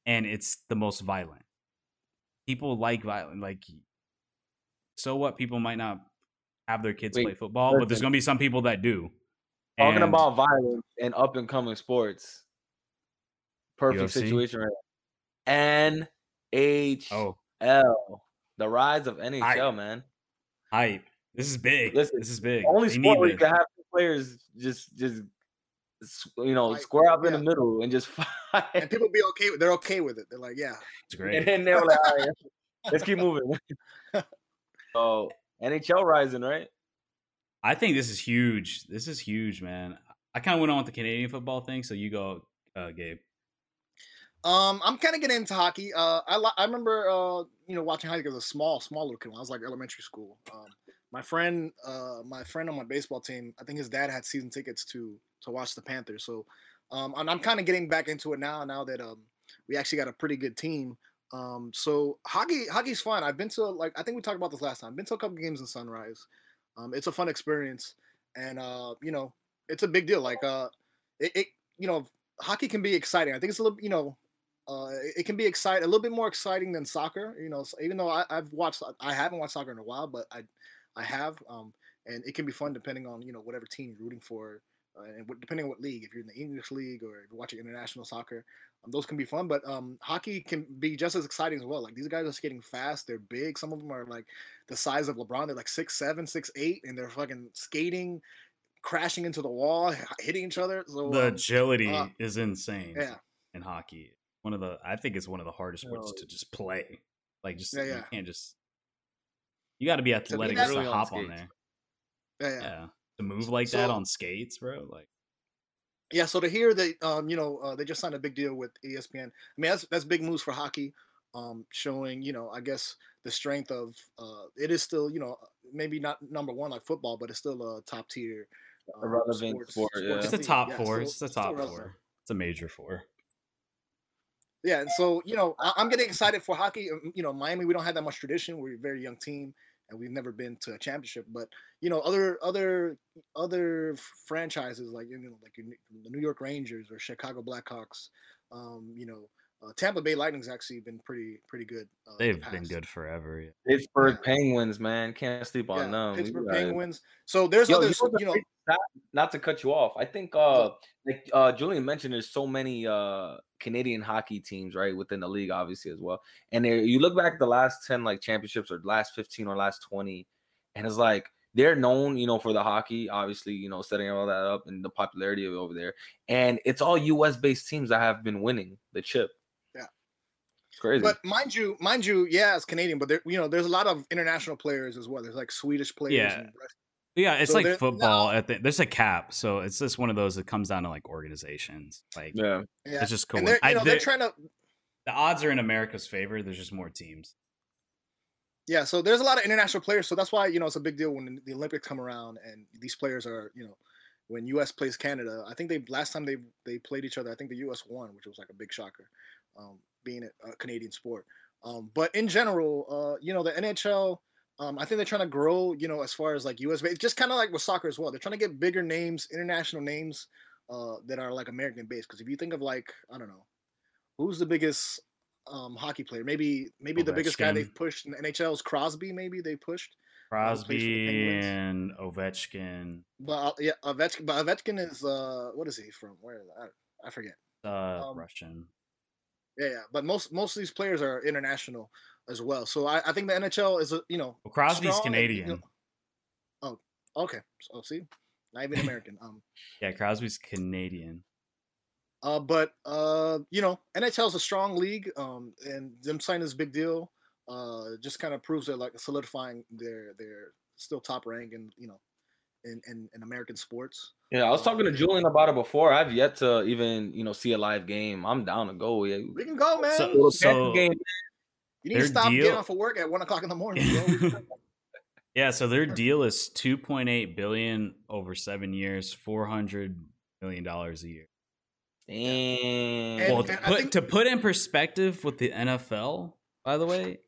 and it's the most violent. People like violent. Like, so what? People might not have their kids Wait, play football, but there's going to be some people that do. Talking And- about violence and up and coming sports. Perfect UFC? situation right now. NHL. oh, The rise of NHL, man. hype! This is big. Listen, this is big. Only They sport need where you can have two players just just you know Fight. square up in the middle and just *laughs* fight. and people be okay. with They're okay with it. They're like, yeah. It's great. and then they're like, all right, let's keep moving. *laughs* so NHL rising, right? I think this is huge. This is huge, man. I kind of went on with the Canadian football thing, so you go, uh, Gabe. Um, I'm kind of getting into hockey. Uh, I li- I remember uh, you know, watching hockey as a small, small little kid when I was like elementary school. Um, my friend, uh, my friend on my baseball team, I think his dad had season tickets to to watch the Panthers. So, um, and I'm kind of getting back into it now. Now that um, we actually got a pretty good team. Um, so hockey, hockey's fun. I've been to like I think we talked about this last time. I've been to a couple games in Sunrise. Um, it's a fun experience, and uh, you know, it's a big deal. Like uh, it, it you know, hockey can be exciting. I think it's a little, you know, uh, it- can be exciting, a little bit more exciting than soccer. You know, even though I, I've watched, I haven't watched soccer in a while, but I, I have, um, and it can be fun depending on you know whatever team you're rooting for, uh, and what, depending on what league. If you're in the English league or if you're watching international soccer, um, those can be fun. But um, hockey can be just as exciting as well. Like these guys are skating fast. They're big. Some of them are like the size of LeBron. They're like six seven, six eight, and they're fucking skating, crashing into the wall, hitting each other. So The um, agility uh, is insane yeah. in hockey. One of the, I think it's one of the hardest sports Oh. to just play. Like, just Yeah, you can't just. You got to be athletic just really to hop on skates. there. Yeah, yeah. Yeah, to move like that on skates, bro. Like, Yeah, so to hear that, um, you know, uh, they just signed a big deal with ESPN. I mean, that's that's big moves for hockey, um, showing you know, I guess the strength of uh, it is still, you know, maybe not number one like football, but it's still a top tier, A relevant sport, yeah. it's a top Yeah, four. still- it's the still top four. It's a major four. Yeah, and so you know, I, I'm getting excited for hockey. Um, You know, Miami, we don't have that much tradition. We're a very young team, and we've never been to a championship. But you know, other other other franchises like you know, like New- the New York Rangers or Chicago Blackhawks, um, you know, uh, Tampa Bay Lightning's actually been pretty pretty good. Uh, They've been good forever. Yeah. Pittsburgh Yeah. Penguins, man, can't sleep on Yeah, them. Pittsburgh. Penguins. So there's Yo, other, you know what's you know, crazy stat? not to cut you off. I think uh like uh Julian mentioned there's so many uh Canadian hockey teams, right, within the league, obviously as well. And there, you look back at the last 10 like championships or last 15 or last 20, and it's like they're known, you know, for the hockey, obviously, you know, setting all that up and the popularity of it over there. And it's all US based teams that have been winning the chip. Yeah. It's crazy. but mind you, mind you, yeah, it's Canadian, but there, you know, there's a lot of international players as well. There's like Swedish players. Yeah. and Russian- Yeah, it's So like there- football. At the, there's a cap, so it's just one of those that comes down to like organizations. Like yeah. yeah. it's just cool. They're, I- you know, they're the- trying to the odds are in America's favor. There's just more teams. Yeah, so there's a lot of international players, so that's why you know it's a big deal when the Olympics come around and these players are you know when U.S. plays Canada. I think they last time they they played each other, I think the U.S. won, which was like a big shocker, um, being a, a Canadian sport. Um, but in general, uh, you know the NHL, um, I think they're trying to grow. You know, as far as like U.S. It's just kind of like with soccer as well. They're trying to get bigger names, international names uh, that are like American based. Because if you think of like I don't know, who's the biggest um, hockey player. Maybe maybe the biggest guy they've pushed in the NHL is Crosby. Maybe they pushed. Crosby Penguins. and Ovechkin. But uh, yeah, Ovechkin. But Ovechkin is uh, what is he from? Where is I, I forget. Uh, Um, Russian. Yeah, yeah. But most most of these players are international as well. So I, I think the NHL is a you know Well, Crosby's strong and, you Canadian. know- oh, okay. So see, not even American. Um, *laughs* Yeah, Crosby's Canadian. uh, but uh, you know, NHL is a strong league. Um, and them signing this big deal, uh, just kind of proves they're like solidifying their their still top rank and you know, in in, in American sports. Yeah, I was talking to Julian about it before. I've yet to even, you know, see a live game. I'm down to go. Yeah. We can go, man. So- so- Panthers game. You need to stop deal- getting off of work at one o'clock in the morning. Bro. We can go. Yeah, so their deal is 2.8 billion over 7 years, 400 million dollars a year. Damn. And- well, to I put think- to put in perspective with the NFL, by the way,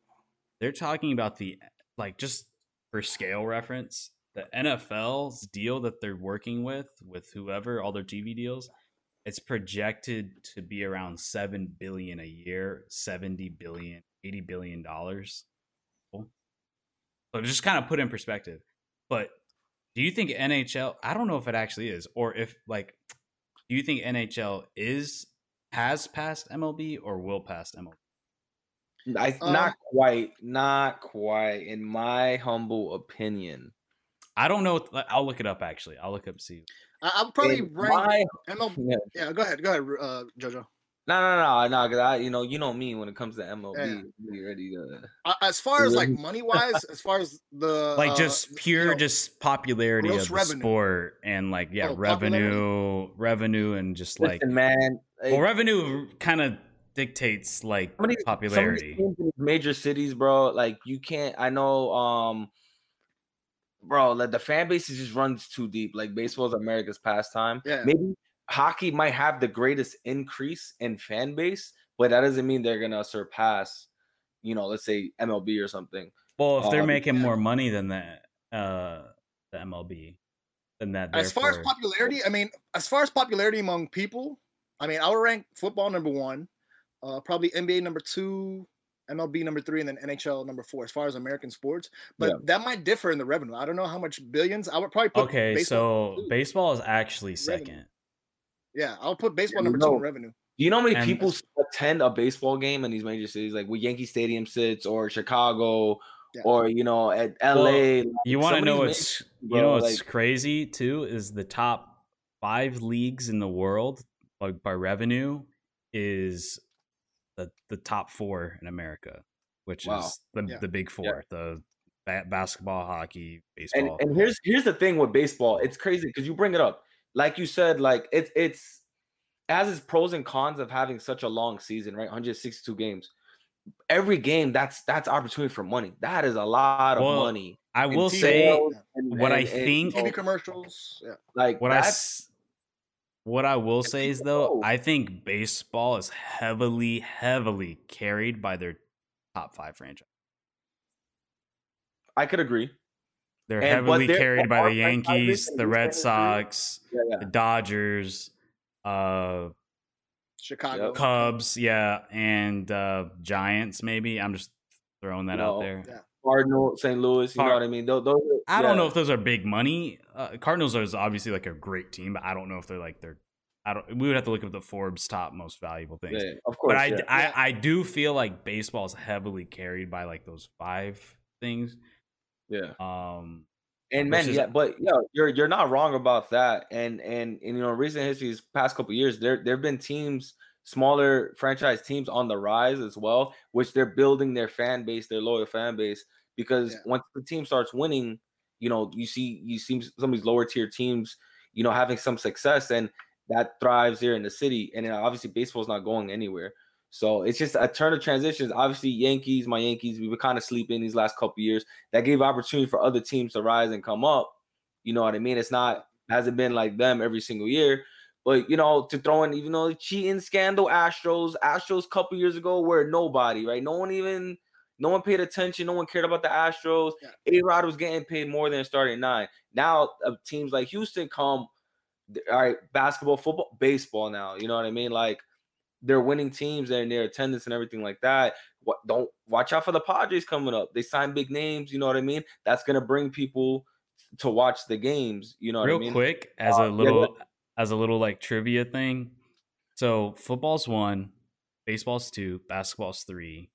they're talking about the like just for scale reference, the NFL's deal that they're working with with whoever all their TV deals, it's projected to be around 7 billion a year, 70 billion, 80 billion dollars. So just kind of put in perspective. But do you think NHL I don't know if it actually is or if like do you think NHL is has passed MLB or will pass MLB? I, Um, not quite, not quite. In my humble opinion, I don't know. I'll look it up actually. I'll look up see. I, I'll probably In rank my- MLB. yeah. Yeah, go ahead, go ahead, uh, Jojo. No, no, no, no, because I, you know, you know me when it comes to MLB, Yeah. ready to. Uh, as far as like money wise, as far as the Like uh, just you pure know, just popularity of the revenue. sport and like yeah, Oh, popularity? revenue, revenue and just like man. like, well, revenue kind of dictates like some of these- some of these popularity. in major cities, bro. Like you can't. I know, um, bro. Like the fan base is just runs too deep. Like baseball's America's pastime. Yeah. Maybe hockey might have the greatest increase in fan base, but that doesn't mean they're gonna surpass, you know, let's say MLB or something. Well, if they're Um, making more money than that, uh the MLB, then that as far as popularity, I mean, as far as popularity among people, I mean, I would rank football number one, uh, probably NBA number two, MLB number three, and then NHL number four. As far as American sports, but Yeah. that might differ in the revenue. I don't know how much billions. I would probably put okay, baseball so two. baseball is actually Revenue. Second. yeah, I'll put baseball you number two in revenue. Do you know how many And- people attend a baseball game in these major cities, like where Yankee Stadium sits, or Chicago, Yeah. or you know, at Well, LA? You like, want to know what's major- you know what's like- crazy too is the top five leagues in the world like by revenue is the the top four in America, which Wow. is the Yeah. the big four, the basketball, hockey, and baseball. and here's here's the thing with baseball. It's crazy because you bring it up, like you said, like it's it's it has its pros and cons of having such a long season, right? 162 games. Every game, that's that's opportunity for money. That is a lot of Well, money. I will TV say and- what I and- and, think- TV commercials. Yeah. like what I that's s- what I will say is though, know. I think baseball is heavily, heavily carried by their top five franchise. I could agree. They're And- but heavily there carried by the Yankees, the Red. Sox, Yeah, yeah. the Dodgers, uh, Chicago. Cubs, yeah, and uh, Giants. Maybe I'm just throwing that out there. Yeah. Cardinal, St. Louis. You know what I mean? Those, those are- I don't know if those are big money. Uh, Cardinals is obviously like a great team, but I don't know if they're like they're. I don't. We would have to look at the Forbes top most valuable things. Yeah, of course. but I, yeah. I I do feel like baseball is heavily carried by like those five things. Yeah. Um, And man, Versus- yeah, but yeah, you're you're not wrong about that. And and, and you know, recent history, these past couple years, there there have been teams, smaller franchise teams on the rise as well, which they're building their fan base, their loyal fan base. Because Yeah. once the team starts winning, you know, you see you see some of these lower tier teams, you know, having some success, and that thrives here in the city. And obviously, baseball's not going anywhere. So it's just a turn of transitions. Obviously, Yankees, my Yankees, we were kind of sleeping these last couple years. That gave opportunity for other teams to rise and come up. You know what I mean? It's not hasn't been like them every single year. But you know, to throw in even though the cheating scandal, Astros, Astros couple years ago were nobody, right? No one even no one paid attention, no one cared about the Astros. Yeah. A Rod was getting paid more than starting nine. Now uh, teams like Houston come, all right, basketball, football, baseball now. You know what I mean? Like they're winning teams and their attendance and everything like that. What don't watch out for the Padres coming up. They sign big names, you know what I mean? That's gonna bring people to watch the games. You know Real what I mean? quick, as Uh, a yeah, little as a little like trivia thing. So football's one, baseball's two, basketball's three,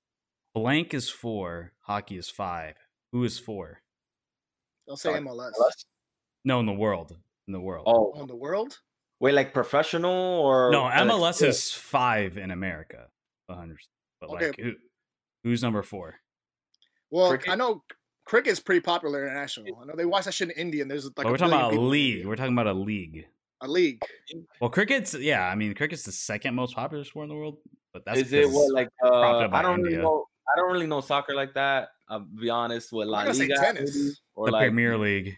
blank is four, hockey is five. Who is four? Don't say Sorry. MLS. No, in the world. In the world. Oh, On the world? Wait, like professional or no, like, MLS yeah. is five in America. 100. But Okay. like who, who's number four? Well, Cricket? I know cricket's pretty popular international. I know they watch that shit in India. And there's like but a we're talking about a league. We're talking about a league. a league. Well, cricket's yeah. I mean, cricket's the second most popular sport in the world. But that's is it what like uh, I don't India. really know I don't really know soccer like that. I'll be honest with La I'm say Liga tennis. maybe, or the like Premier League?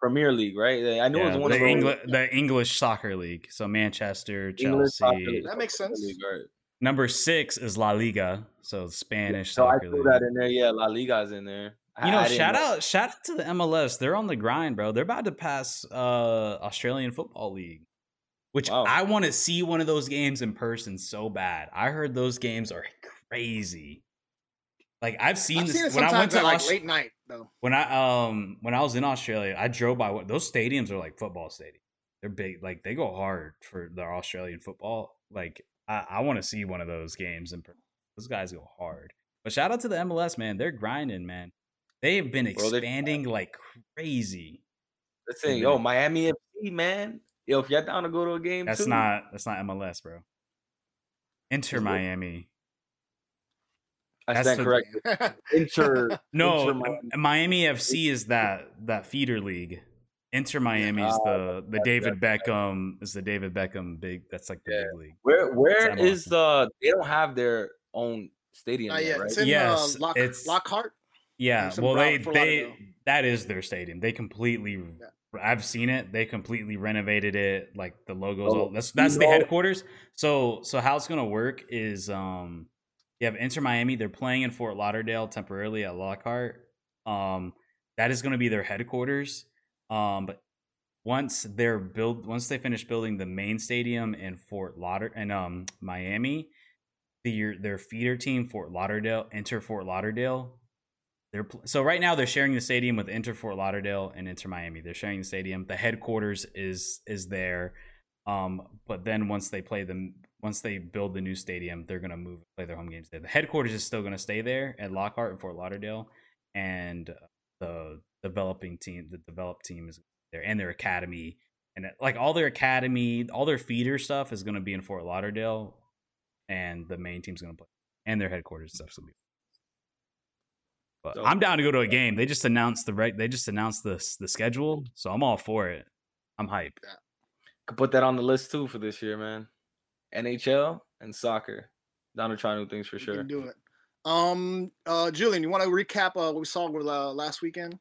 Premier League, right? I knew it was one the, of those Engli- *laughs* the English soccer league. So Manchester, English Chelsea. league, That makes sense. League, right. Number six is La Liga, so Spanish So I threw league. that in there. Yeah, La Liga's in there. You know, I didn't shout out, shout out to the MLS. They're on the grind, bro. They're about to pass uh Australian Football League, which Wow. I want to see one of those games in person so bad. I heard those games are crazy. Like I've seen I've this seen it when I went to at like Aus- late night though. when I um when I was in Australia, I drove by what those stadiums are like football stadiums. They're big, like they go hard for their Australian football. Like I, I want to see one of those games and those guys go hard. But shout out to the MLS, man. They're grinding, man. They have been Bro, they- expanding like crazy. Listen, yo, Miami FC, man. Yo, if you're down to go to a game, That's too, not that's not MLS, bro. Enter Is it? Miami. I that's stand the- correct. *laughs* Inter, *laughs* No, Inter Miami. Miami FC is that that feeder league. Inter Miami is the the David. Beckham is the David Beckham big. That's like the Yeah. big league. Where where MLS. is the? They don't have their own stadium Not yet, yet. right? It's in Yes, uh, Lock, it's- Lockhart. Yeah, well, they they that is their stadium. They completely. I've seen it. They completely renovated it. Like the logos. Oh, all that's that's the know- headquarters. So so how it's gonna work is um you have Inter Miami. They're playing in Fort Lauderdale temporarily at Lockhart. Um, that is gonna be their headquarters. Um, but once they're build once they finish building the main stadium in Fort Lauder and um Miami, their their feeder team Fort Lauderdale, Inter Fort Lauderdale. They're so right now they're sharing the stadium with Inter Fort Lauderdale and Inter Miami. They're sharing the stadium. The headquarters is is there. Um, but then once they play them, once they build the new stadium, they're gonna move play their home games there. The headquarters is still gonna stay there at Lockhart and Fort Lauderdale, and uh, the developing team, the developed team is there, and their academy, and uh, like all their academy, all their feeder stuff is gonna be in Fort Lauderdale, and the main team's gonna play, and their headquarters stuff's gonna be. But So- I'm down to go to a game. They just announced the right. They just announced the the schedule, so I'm all for it. I'm hyped. Could put that on the list too for this year, man. NHL and soccer. Down to try new things for sure. can do it. Um, uh, Julian, you want to recap uh, what we saw with, uh, last weekend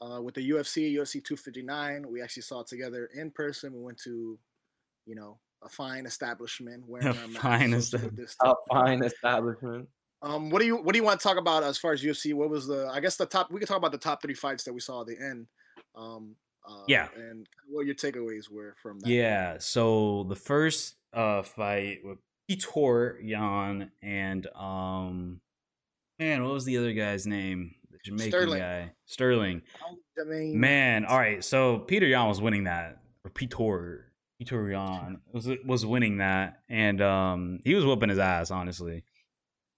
uh, with the UFC, UFC 259? We actually saw it together in person. We went to, you know, a fine establishment *laughs* wearing A our fine estab- distance. A fine establishment. Um, what do you what do you want to talk about as far as UFC? What was the I guess the top we could talk about the top three fights that we saw at the end. Um, uh, Yeah. and what your takeaways were from that. Yeah. So the first uh fight with Petr Yan and um man, what was the other guy's name? The Jamaican Sterling. guy. Sterling. I mean, Man, all right. So Petr Yan was winning that. Or Peter Petr Yan was was winning that. And um he was whooping his ass, honestly.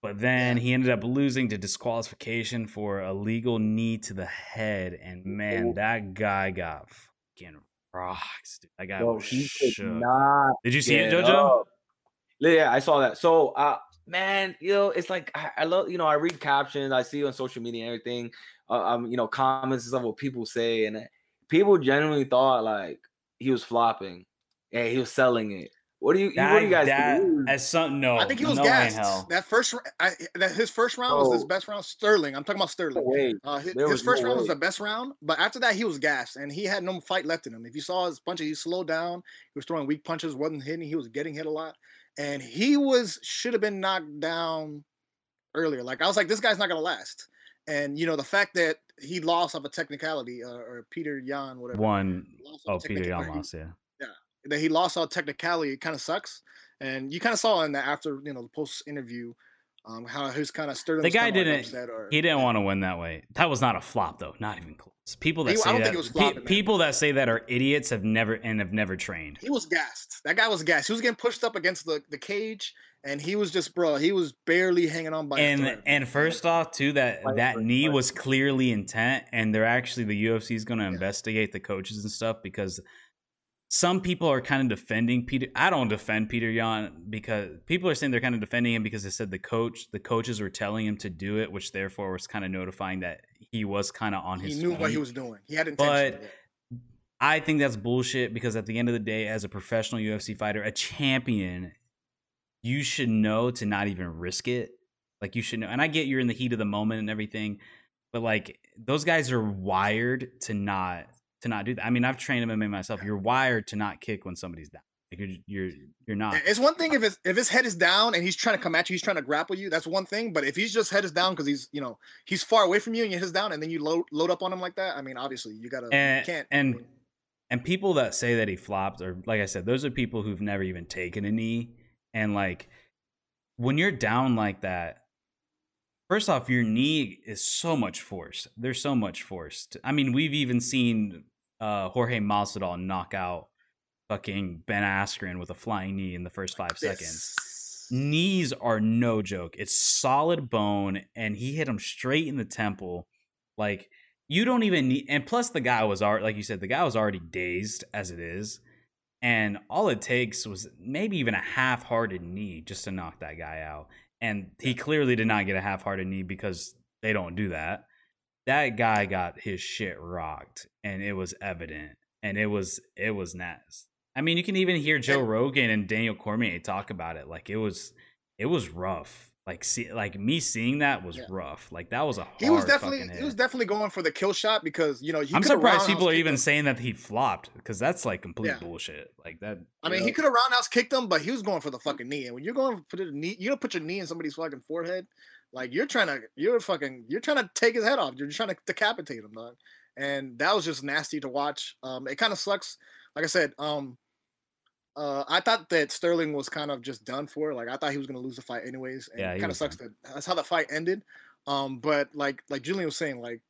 But then he ended up losing to disqualification for a legal knee to the head. And man, that guy got fucking rocks. Dude. That guy Yo, was he shook. not Did you see it, Jojo? up. Yeah, I saw that. So, uh, man, you know, it's like I, I love, you know, I read captions, I see on social media and everything, uh, um, you know, comments and stuff what people say, and uh, people genuinely thought like he was flopping, and he was selling it. What do you, what do you guys that, think? as some no, I think he was no gassed. That first, r- I, that his first round was his best round. Sterling, I'm talking about Sterling. Wait, Uh, his, his first no round was the best round, but after that he was gassed and he had no fight left in him. If you saw his punches, he slowed down. He was throwing weak punches, wasn't hitting. He was getting hit a lot, and he was should have been knocked down earlier. Like I was like, this guy's not gonna last. And you know the fact that he lost off a technicality, uh, or Petr Yan, whatever. One lost off oh a Petr Yan lost, yeah. That he lost all technicality, it kind of sucks. And you kind of saw in the after you know the post interview, um, how his kind of Sterling. The guy didn't. upset or- he didn't want to win that way. That was not a flop though. Not even close. People that He- I say don't that think it was pe- flopping, man. people that say that are idiots have never and have never trained. He was gassed. That guy was gassed. He was getting pushed up against the, the cage, and he was just bro. He was barely hanging on by. and and first off too that Fight that for knee fight. was clearly intent and they're actually the UFC is going to investigate the coaches and stuff because some people are kind of defending Peter I don't defend Petr Yan because people are saying they're kind of defending him because they said the coach the coaches were telling him to do it which therefore was kind of notifying that he was kind of on his. he knew what he was doing. He had intention. But- I think that's bullshit because at the end of the day, as a professional UFC fighter, a champion, you should know to not even risk it. Like you should know. And I get you're in the heat of the moment and everything, but like those guys are wired to not to not do that. I mean, I've trained MMA myself. You're wired to not kick when somebody's down. Like you're you're you're not. It's one thing if his if his head is down and he's trying to come at you, he's trying to grapple you. That's one thing. But if he's just head is down because he's you know he's far away from you and your head's down, and then you load load up on him like that. I mean, obviously you gotta And- you can't and- And people that say that he flopped, or like I said, those are people who've never even taken a knee. And like when you're down like that, first off, your knee is so much force. There's so much force. to- I mean, we've even seen uh, Jorge Masvidal knock out fucking Ben Askren with a flying knee in the first five seconds. this- Knees are no joke. It's solid bone, and he hit him straight in the temple. Like you don't even need. And plus, the guy was already, like you said, the guy was already dazed as it is, and all it takes was maybe even a half-hearted knee just to knock that guy out. And he clearly did not get a half-hearted knee because they don't do that. That guy got his shit rocked, and it was evident, and it was it was nasty. I mean, you can even hear Joe Rogan and Daniel Cormier talk about it. Like it was, it was rough. Like see, like me seeing that was Yeah. rough. Like that was a hard he was definitely he was definitely going for the kill shot because you know he I'm surprised people are even him. saying that he flopped because that's like complete Yeah. bullshit. Like that. I mean, he could have roundhouse kicked him, but he was going for the fucking knee. And when you're going to put a knee, you don't put your knee in somebody's fucking forehead. Like you're trying to, you're fucking, you're trying to take his head off. You're trying to decapitate him, dog. And that was just nasty to watch. Um, it kind of sucks. Like I said, um, uh, I thought that Sterling was kind of just done for. Like I thought he was gonna lose the fight anyways. And Yeah, it kind of sucks that that's how the fight ended. Um, but like like Julian was saying, like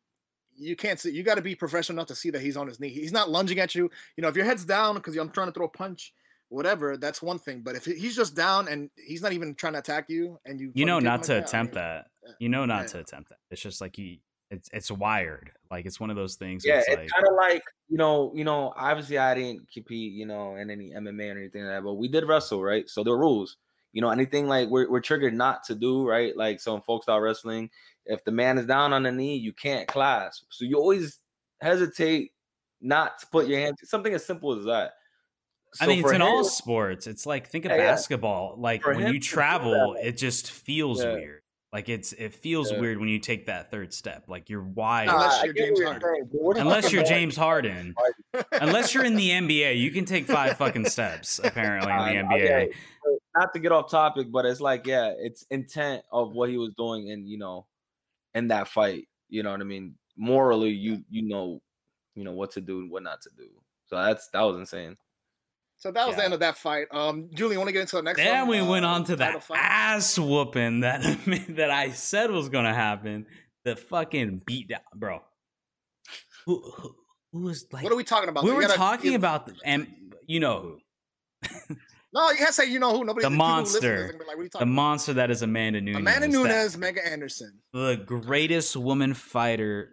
you can't see. You got to be professional enough to see that he's on his knee. He's not lunging at you. You know, if your head's down because I'm trying to throw a punch, whatever, that's one thing. But if he's just down and he's not even trying to attack you, and you You know not to like attempt mean, that. yeah. You know not Yeah. to attempt that. It's just like you. It's it's wired. Like it's one of those things. Yeah, it's it's like kind of like you know, you know. Obviously, I didn't compete, you know, in any MMA or anything like that, but we did wrestle, right? So there are rules. You know, anything like we're, we're triggered not to do, right? Like so in folk style wrestling, if the man is down on the knee, you can't clasp. So you always hesitate not to put your hands. Something as simple as that. I mean, it's for in all sports. It's like think of Yeah, yeah. basketball. Like when him you travel, it just feels Yeah. weird. Like it's it feels Yeah. weird when you take that third step. Like you're wired. Nah, Unless you're James you're Harden. saying, but what if Unless you're James Harden. Unless you're in the *laughs* NBA, you can take five fucking steps. Apparently in the I- I NBA. get it. But not to get off topic, but it's like, yeah, it's intent of what he was doing in, you know, in that fight. You know what I mean? Morally, you you know, you know what to do and what not to do. So that's that was insane. So that was the end of that fight. Um, Julian, want to get into the next Then one? we went Uh, on to that ass whooping that *laughs* that I said was gonna happen. The fucking beat down, bro. Who, who, who was like? What are we talking about? we were gotta talking about, and *laughs* you know who? No, you can't say you know who. Nobody. The people who listen to this monster. like, what are you The about? monster that is Amanda Nunes. Amanda that- Nunes, Megan Anderson. the greatest woman fighter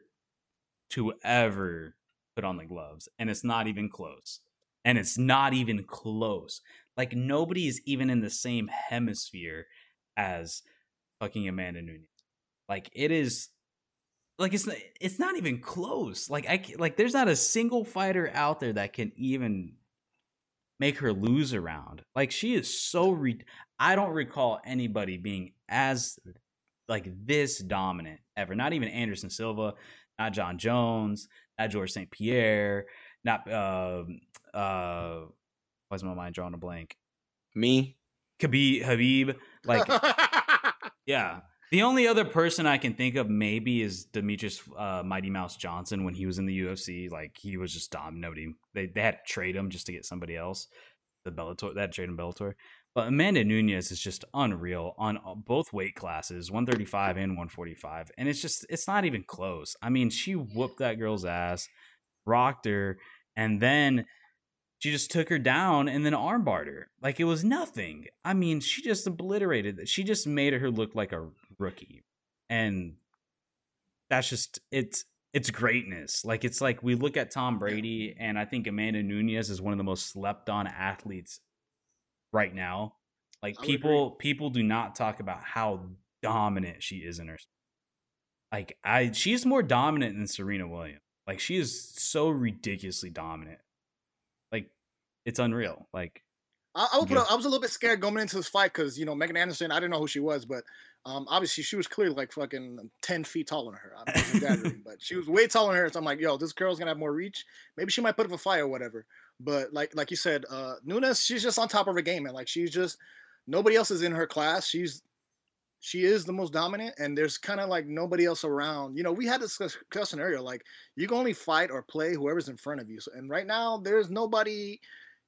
to ever put on the gloves, and it's not even close. And it's not even close. Like nobody is even in the same hemisphere as fucking Amanda Nunes. Like it is, like it's it's not even close. Like I like there's not a single fighter out there that can even make her lose a round. Like she is so re. I don't recall anybody being as like this dominant ever. Not even Anderson Silva, not Jon Jones, not George St. Pierre, not um uh why's my mind drawing a blank? Me, Khabib Habib. Like *laughs* yeah. The only other person I can think of maybe is Demetrious uh, Mighty Mouse Johnson when he was in the UFC. Like he was just dom. Nobody they, they had to trade him just to get somebody else. The Bellator they had to trade him Bellator. But Amanda Nunes is just unreal on uh, both weight classes, 135 and 145. And it's just, it's not even close. I mean, she whooped that girl's ass, rocked her, and then she just took her down and then armbarred her. Like it was nothing. I mean, she just obliterated that. She just made her look like a rookie. And that's just, it's, it's greatness. Like it's like we look at Tom Brady, and I think Amanda Nunes is one of the most slept on athletes right now. Like people agree. people do not talk about how dominant she is in her. Like I she's more dominant than Serena Williams. Like she is so ridiculously dominant. It's unreal. Like I, I, put a, I was a little bit scared going into this fight because you know Megan Anderson. I didn't know who she was, but um, obviously she was clearly like fucking ten feet taller than her. I'm but she was *laughs* way taller than her. So I'm like, yo, this girl's gonna have more reach. Maybe she might put up a fight or whatever. But like like you said, uh, Nunes, she's just on top of her game, and like she's just nobody else is in her class. She's she is the most dominant, and there's kind of like nobody else around. You know, we had this scenario like you can only fight or play whoever's in front of you. So, and right now, there's nobody.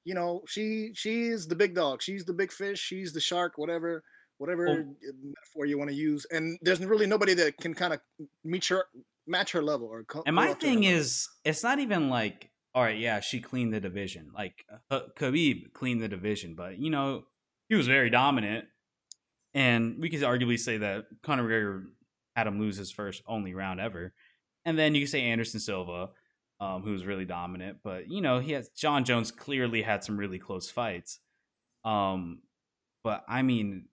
You know, she she's the big dog. She's the big fish. She's the shark. Whatever whatever oh. metaphor you want to use. And there's really nobody that can kind of meet her match her level or. Co- and my thing is, it's not even like all right, yeah, she cleaned the division. Like uh, Khabib cleaned the division, but you know he was very dominant, and we could arguably say that Conor McGregor had him lose his first only round ever, and then you say Anderson Silva, um, who was really dominant, but you know he has Jon Jones clearly had some really close fights, um, but I mean,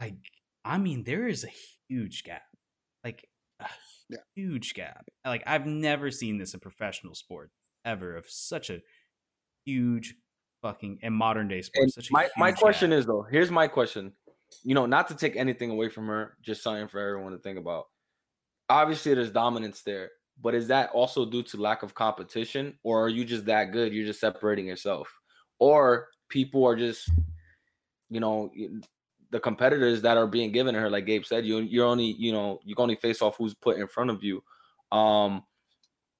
like I mean there is a huge gap, like yeah. huge gap. Like I've never seen this in professional sports ever of such a huge fucking in modern day sports. my my question gap. is though, here's my question. You know, not to take anything away from her, just something for everyone to think about. Obviously, there's dominance there, but is that also due to lack of competition, or are you just that good? You're just separating yourself, or people are just, you know, the competitors that are being given to her, like Gabe said, you you're only you know you can only face off who's put in front of you. Um,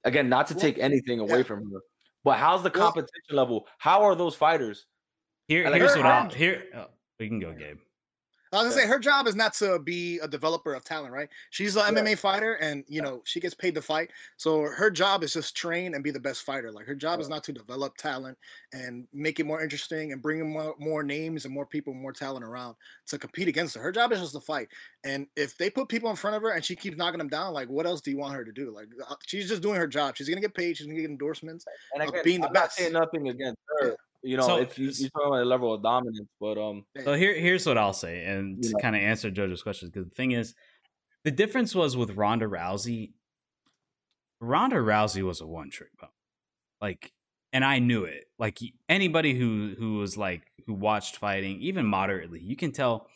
again, not to take anything away yeah. from her, but how's the competition well, level? How are those fighters? Here, like, here's what I'll here. Oh, we can go, Gabe. I was gonna say her job is not to be a developer of talent, right? She's an MMA fighter, and you know she gets paid to fight. So her job is just train and be the best fighter. Like her job is not to develop talent and make it more interesting and bring more, more names and more people, more talent around to compete against her. Her job is just to fight. And if they put people in front of her and she keeps knocking them down, like what else do you want her to do? Like uh, she's just doing her job. She's gonna get paid. She's gonna get endorsements and again, being the I'm best. saying nothing against her. Yeah you know, so, it's you, you're talking about a level of dominance, but um. So here, here's what I'll say, and to kind of answer JoJo's question, because the thing is, the difference was with Ronda Rousey. Ronda Rousey was a one trick pony, like, and I knew it. Like anybody who who was like who watched fighting, even moderately, you can tell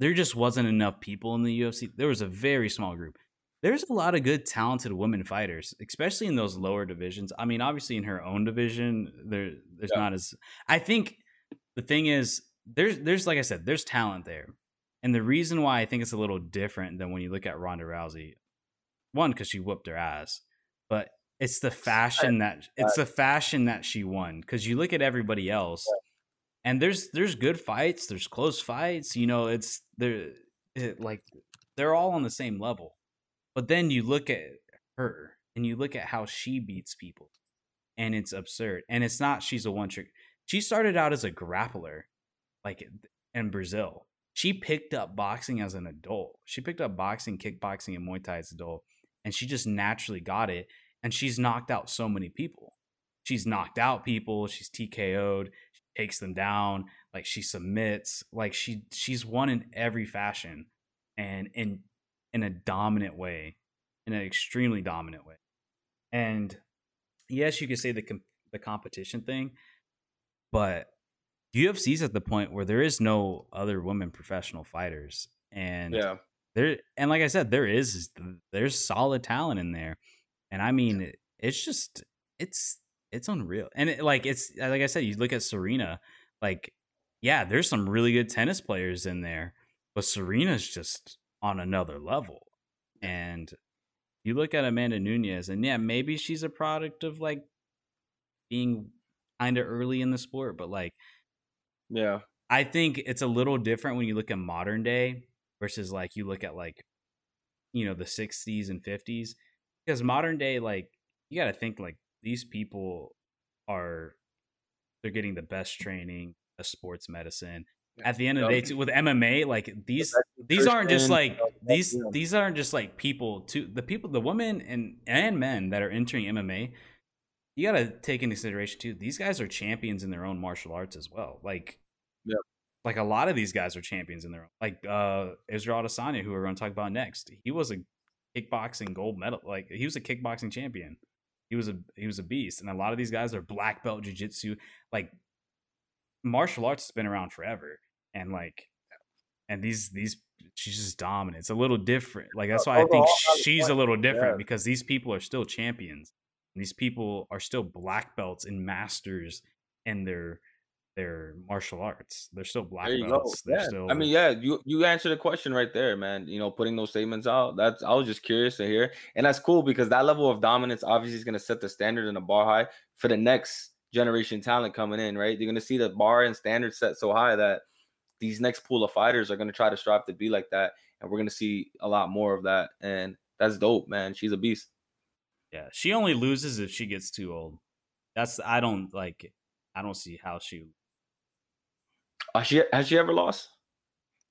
there just wasn't enough people in the UFC. There was a very small group there's a lot of good talented women fighters especially in those lower divisions i mean obviously in her own division there there's yeah. not as i think the thing is there's there's like i said there's talent there. And the reason why i think it's a little different than when you look at ronda rousey one because she whooped her ass but it's the fashion that it's the fashion that she won because you look at everybody else and there's there's good fights there's close fights you know it's they're it, like they're all on the same level. But then you look at her and you look at how she beats people, and it's absurd. And it's not she's a one trick. She started out as a grappler, like in Brazil. She picked up boxing as an adult. She picked up boxing, kickboxing, and Muay Thai as an adult, and she just naturally got it. And she's knocked out so many people. She's knocked out people. She's TKO'd. She takes them down. Like she submits. Like she she's won in every fashion, and and in a dominant way, in an extremely dominant way. And yes, you could say the com- the competition thing, but UFC's at the point where there is no other women professional fighters, and yeah, there and like I said, there is there's solid talent in there, and I mean, it's just it's it's unreal, and it, like it's like I said, you look at Serena, like yeah, there's some really good tennis players in there, but Serena's just on another level. And you look at Amanda Nunes, and yeah, maybe she's a product of like being kind of early in the sport, but like, yeah, I think it's a little different when you look at modern day versus like you look at like you know the 60s and 50s because modern day like you got to think like these people are they're getting the best training, a sports medicine. Yeah. At the end of the day, too, with MMA, like these these aren't just like these these aren't just like people to the people the women and and men that are entering MMA. You got to take into consideration too. These guys are champions in their own martial arts as well. Like, Yep. like a lot of these guys are champions in their own. Like uh Israel Adesanya, who we're going to talk about next. He was a kickboxing gold medal. Like he was a kickboxing champion. He was a he was a beast, and a lot of these guys are black belt jujitsu. Like martial arts has been around forever, and like, and these these she's just dominant. It's a little different. Like that's why I think Overall, I was she's a little different yeah. because these people are still champions. These people are still black belts and masters in their their martial arts. They're still black belts. Yeah. still I mean, yeah, you you answered the question right there, man. You know, putting those statements out. That's I was just curious to hear, and that's cool because that level of dominance obviously is going to set the standard and the bar high for the next generation talent coming in. Right? You're going to see the bar and standard set so high that these next pool of fighters are going to try to strive to be like that, and we're going to see a lot more of that. And that's dope, man. She's a beast. Yeah, she only loses if she gets too old. That's I don't like. I don't see how she Uh, she has she ever lost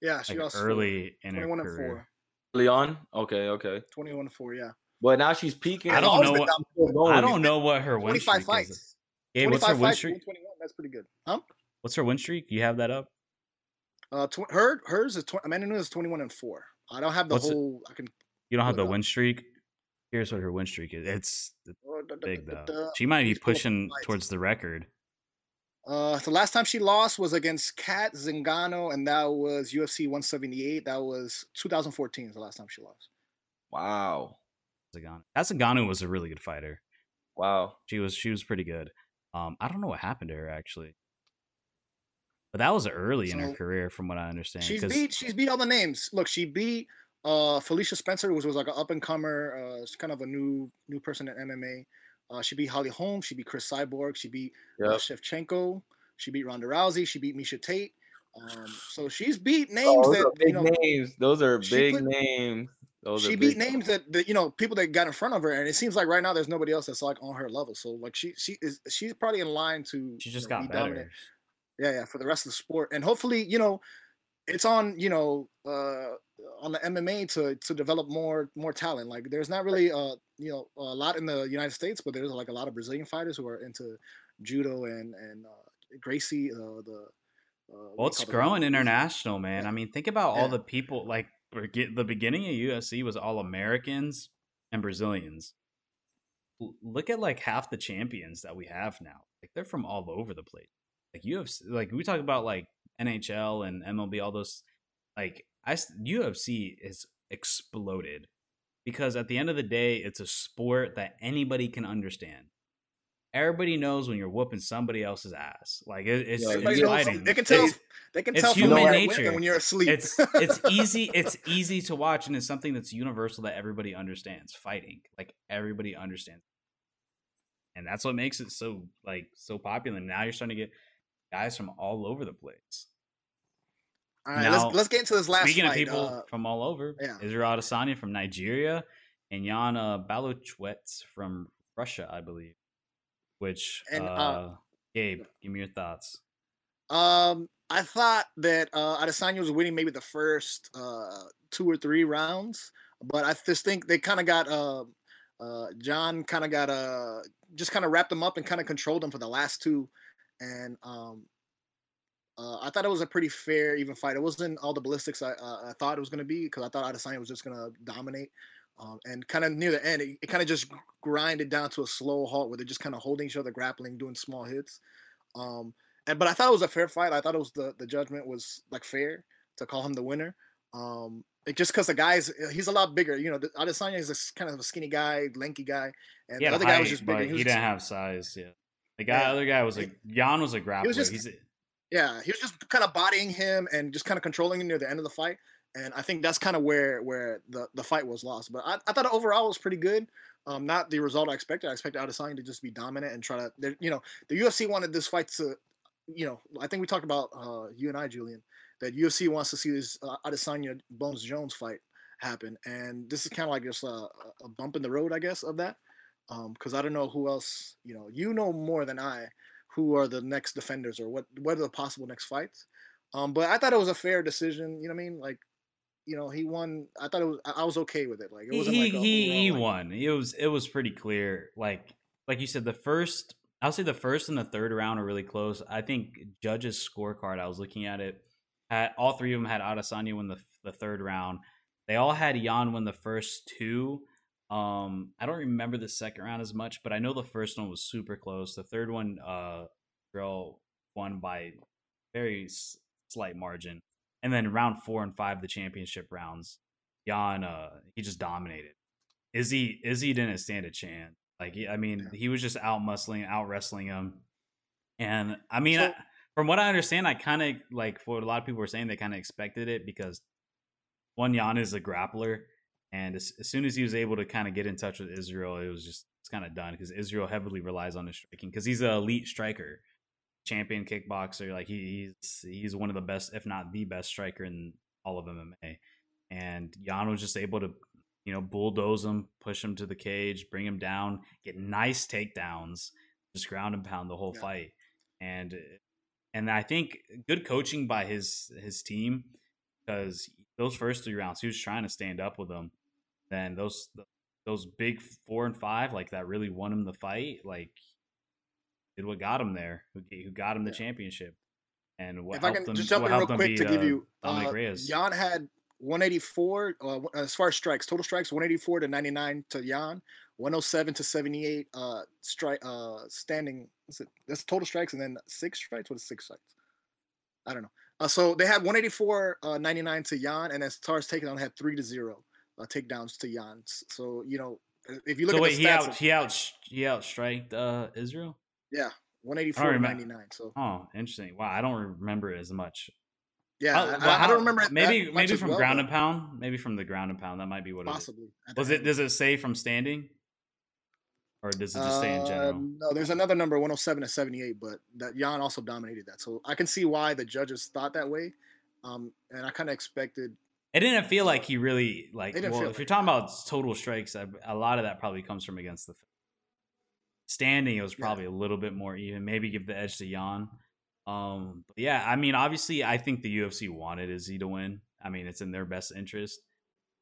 Yeah, she like lost early in her 21 and career. 4. early on? Okay, okay. 21 and 4, yeah. But now she's peaking. I don't know what down- still going. I don't know what her win 25 streak fights. is. Yeah, what's her win streak? That's pretty good. Huh? What's her win streak? You have that up? Uh, tw- her hers is tw- Amanda Nunes is 21 and 4. I don't have the What's it- whole. I can. You don't have the up. win streak. Here's what her win streak is. It's it's uh, da- da- big though. She might be Let's pull up the pushing towards the record. Uh, the last time she lost was against Cat Zingano, and that was UFC 178. That was 2014. Is the last time she lost. Wow, Zagano. Zagano was a really good fighter. wow. She was she was pretty good. Um, I don't know what happened to her actually, but that was early in her career, from what I understand. She's 'cause- beat. She's beat all the names. Look, she beat uh Felicia Spencer, which was like an up and comer. Uh, she's kind of a new new person in MMA. Uh, she beat Holly Holm. She beat Cris Cyborg. She beat uh, Yep. Shevchenko. She beat Ronda Rousey. She beat Miesha Tate. Um, so she's beat names Oh, those that are big you know. names. Those are big put- names. Those she beat names that, that you know people that got in front of her, and it seems like right now there's nobody else that's like on her level. So like she she is she's probably in line to she you just know, got be better. dominant. Yeah, yeah, for the rest of the sport, and hopefully you know it's on you know uh on the MMA to to develop more more talent. Like there's not really uh you know a lot in the United States, but there's like a lot of Brazilian fighters who are into judo and and uh, Gracie uh, the. Uh, you Well, it's it? growing international, man. Yeah. I mean, think about Yeah. all the people. Like, the beginning of UFC was all Americans and Brazilians. Look at like half the champions that we have now. Like, they're from all over the place. Like UFC, like we talk about like NHL and MLB, all those. Like, I UFC is exploded because at the end of the day, it's a sport that anybody can understand. Everybody knows when you're whooping somebody else's ass. Like it, it's, Yeah, it's Everybody you- knows- fighting. They can tell. It's- they can it's tell from human nature. when you're asleep. it's it's *laughs* easy it's easy to watch and it's something that's universal that everybody understands fighting like everybody understands and that's what makes it so like so popular now you're starting to get guys from all over the place All right, Now, let's let's get into this last speaking fight. of people uh, from all over yeah. israel adesanya from nigeria and yana Blachowicz from russia i believe which And, uh, uh, gabe give me your thoughts Um, I thought that uh, Adesanya was winning maybe the first uh, two or three rounds, but I just think they kind of got uh, uh, John kind of got uh, just kind of wrapped them up and kind of controlled them for the last two, and um, uh, I thought it was a pretty fair, even fight. It wasn't all the ballistics I, uh, I thought it was going to be because I thought Adesanya was just going to dominate. Um, and kind of near the end, it, it kind of just grinded down to a slow halt where they're just kind of holding each other, grappling, doing small hits. Um, and but I thought it was a fair fight. I thought it was the the judgment was like fair to call him the winner. Um, it, just because the guy's he's a lot bigger. You know, the- Adesanya is kind of a skinny guy, lanky guy, and he the other height, guy was just bigger. He he, didn't just- have size yeah the guy Yeah. other guy was like Jan was a grappler. just- He's yeah, he was just kind of bodying him and just kind of controlling him near the end of the fight. And I think that's kind of where where the, the fight was lost. But I, I thought overall it was pretty good. Um, not the result I expected. I expected Adesanya to just be dominant and try to. You know, the UFC wanted this fight to you know, I think we talked about uh, you and I, Julian, that UFC wants to see this uh, Adesanya Bones Jones fight happen, and this is kind of like just a, a, bump in the road, I guess, of that. Because um, I don't know who else, you know, you know more than I, who are the next defenders or what what are the possible next fights. Um, but I thought it was a fair decision. You know what I mean? Like, you know, he won. I thought it was. I was okay with it. Like, it wasn't he like he he like, won. It was it was pretty clear. Like like you said, the first I'll say the first and the third round are really close. I think judges' scorecard. I was looking at it. Had all three of them had Adesanya win the the third round. They all had Yan win the first two. Um, I don't remember the second round as much, but I know the first one was super close. The third one, uh, girl won by very slight margin. And then round four and five, the championship rounds, Yan, uh, he just dominated. Izzy, Izzy didn't stand a chance. Like, I mean, he was just out muscling, out wrestling him. And I mean, so, I, from what I understand, I kind of like what a lot of people were saying, they kind of expected it because one Yan is a grappler, and as, as soon as he was able to kind of get in touch with Israel, it was just it's kind of done because Israel heavily relies on his striking because he's an elite striker, champion kickboxer. Like he, he's he's one of the best, if not the best striker in all of MMA. And Jan was just able to, you know, bulldoze him, push him to the cage, bring him down, get nice takedowns, just ground and pound the whole yeah. fight. And and I think good coaching by his his team because those first three rounds he was trying to stand up with them. Then those those big four and five like that really won him the fight. Like did what got him there, who, who got him the yeah. championship, and what if helped I can him, just jump in real quick beat, to give you uh, Reyes. Yan had 184 uh, as far as strikes, total strikes 184 to 99 to Yan, 107 to 78 uh strike uh standing. It? That's total strikes and then six strikes. What is six strikes? I don't know. Uh, so they had 184 uh, 99 to Yan, and as far as takedown, had three to zero uh, takedowns to Yan. So you know, if you look so at wait, the stats, he out he out he outstriked uh, Israel. Yeah, 184 to 99. So oh, interesting. Wow, I don't remember it as much. Yeah, I, I, I, don't remember. Maybe maybe from well, ground and pound. Maybe from the ground and pound. That might be what possibly. it was. It does it say from standing? or does it just say in general? Uh, no, there's another number 107 to 78, but that Jan also dominated that. So I can see why the judges thought that way. Um, and I kind of expected. It didn't feel like he really like. Well, if like you're talking about total strikes, a lot of that probably comes from against the standing. It was probably yeah. a little bit more even. Maybe give the edge to Yan. Um, yeah, I mean, obviously, I think the UFC wanted Izzy to win. I mean, it's in their best interest.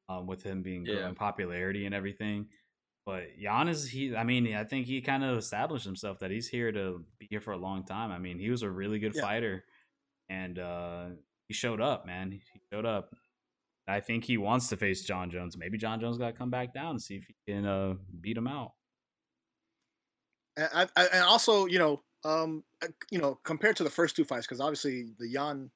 Um, with him being yeah. growing popularity and everything. But Giannis, he, I mean, I think he kind of established himself that he's here to be here for a long time. I mean, he was a really good yeah. fighter, and uh, he showed up, man. He showed up. I think he wants to face Jon Jones. Maybe Jon Jones got to come back down and see if he can uh, beat him out. And, I, and also, you know, um, uh, you know, compared to the first two fights, because obviously the Yan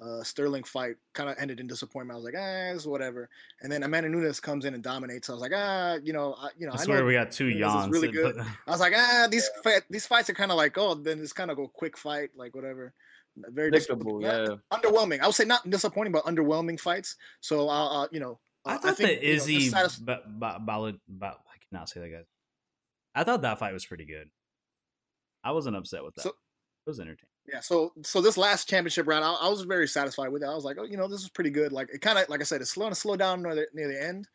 uh, Sterling fight kind of ended in disappointment. I was like, ah, it's whatever. And then Amanda Nunes comes in and dominates. I was like, ah, you know, I, you know, I swear we got two Yans. Really good. I was like, ah, these these fights are kind of like, oh, then it's kind of go quick fight, like whatever. Very predictable, yeah. Underwhelming. I would say not disappointing, but underwhelming fights. So, uh, uh you know, I thought I think, that Izzy, you know, satis- ba- ba- ba- ba- I cannot say that, guys. I thought that fight was pretty good. I wasn't upset with that. So, it was entertaining. Yeah, so so this last championship round, I, I, was very satisfied with it. I was like, oh, you know, this is pretty good. Like it kind of, like I said, it's slowing to slow down near the, near the end,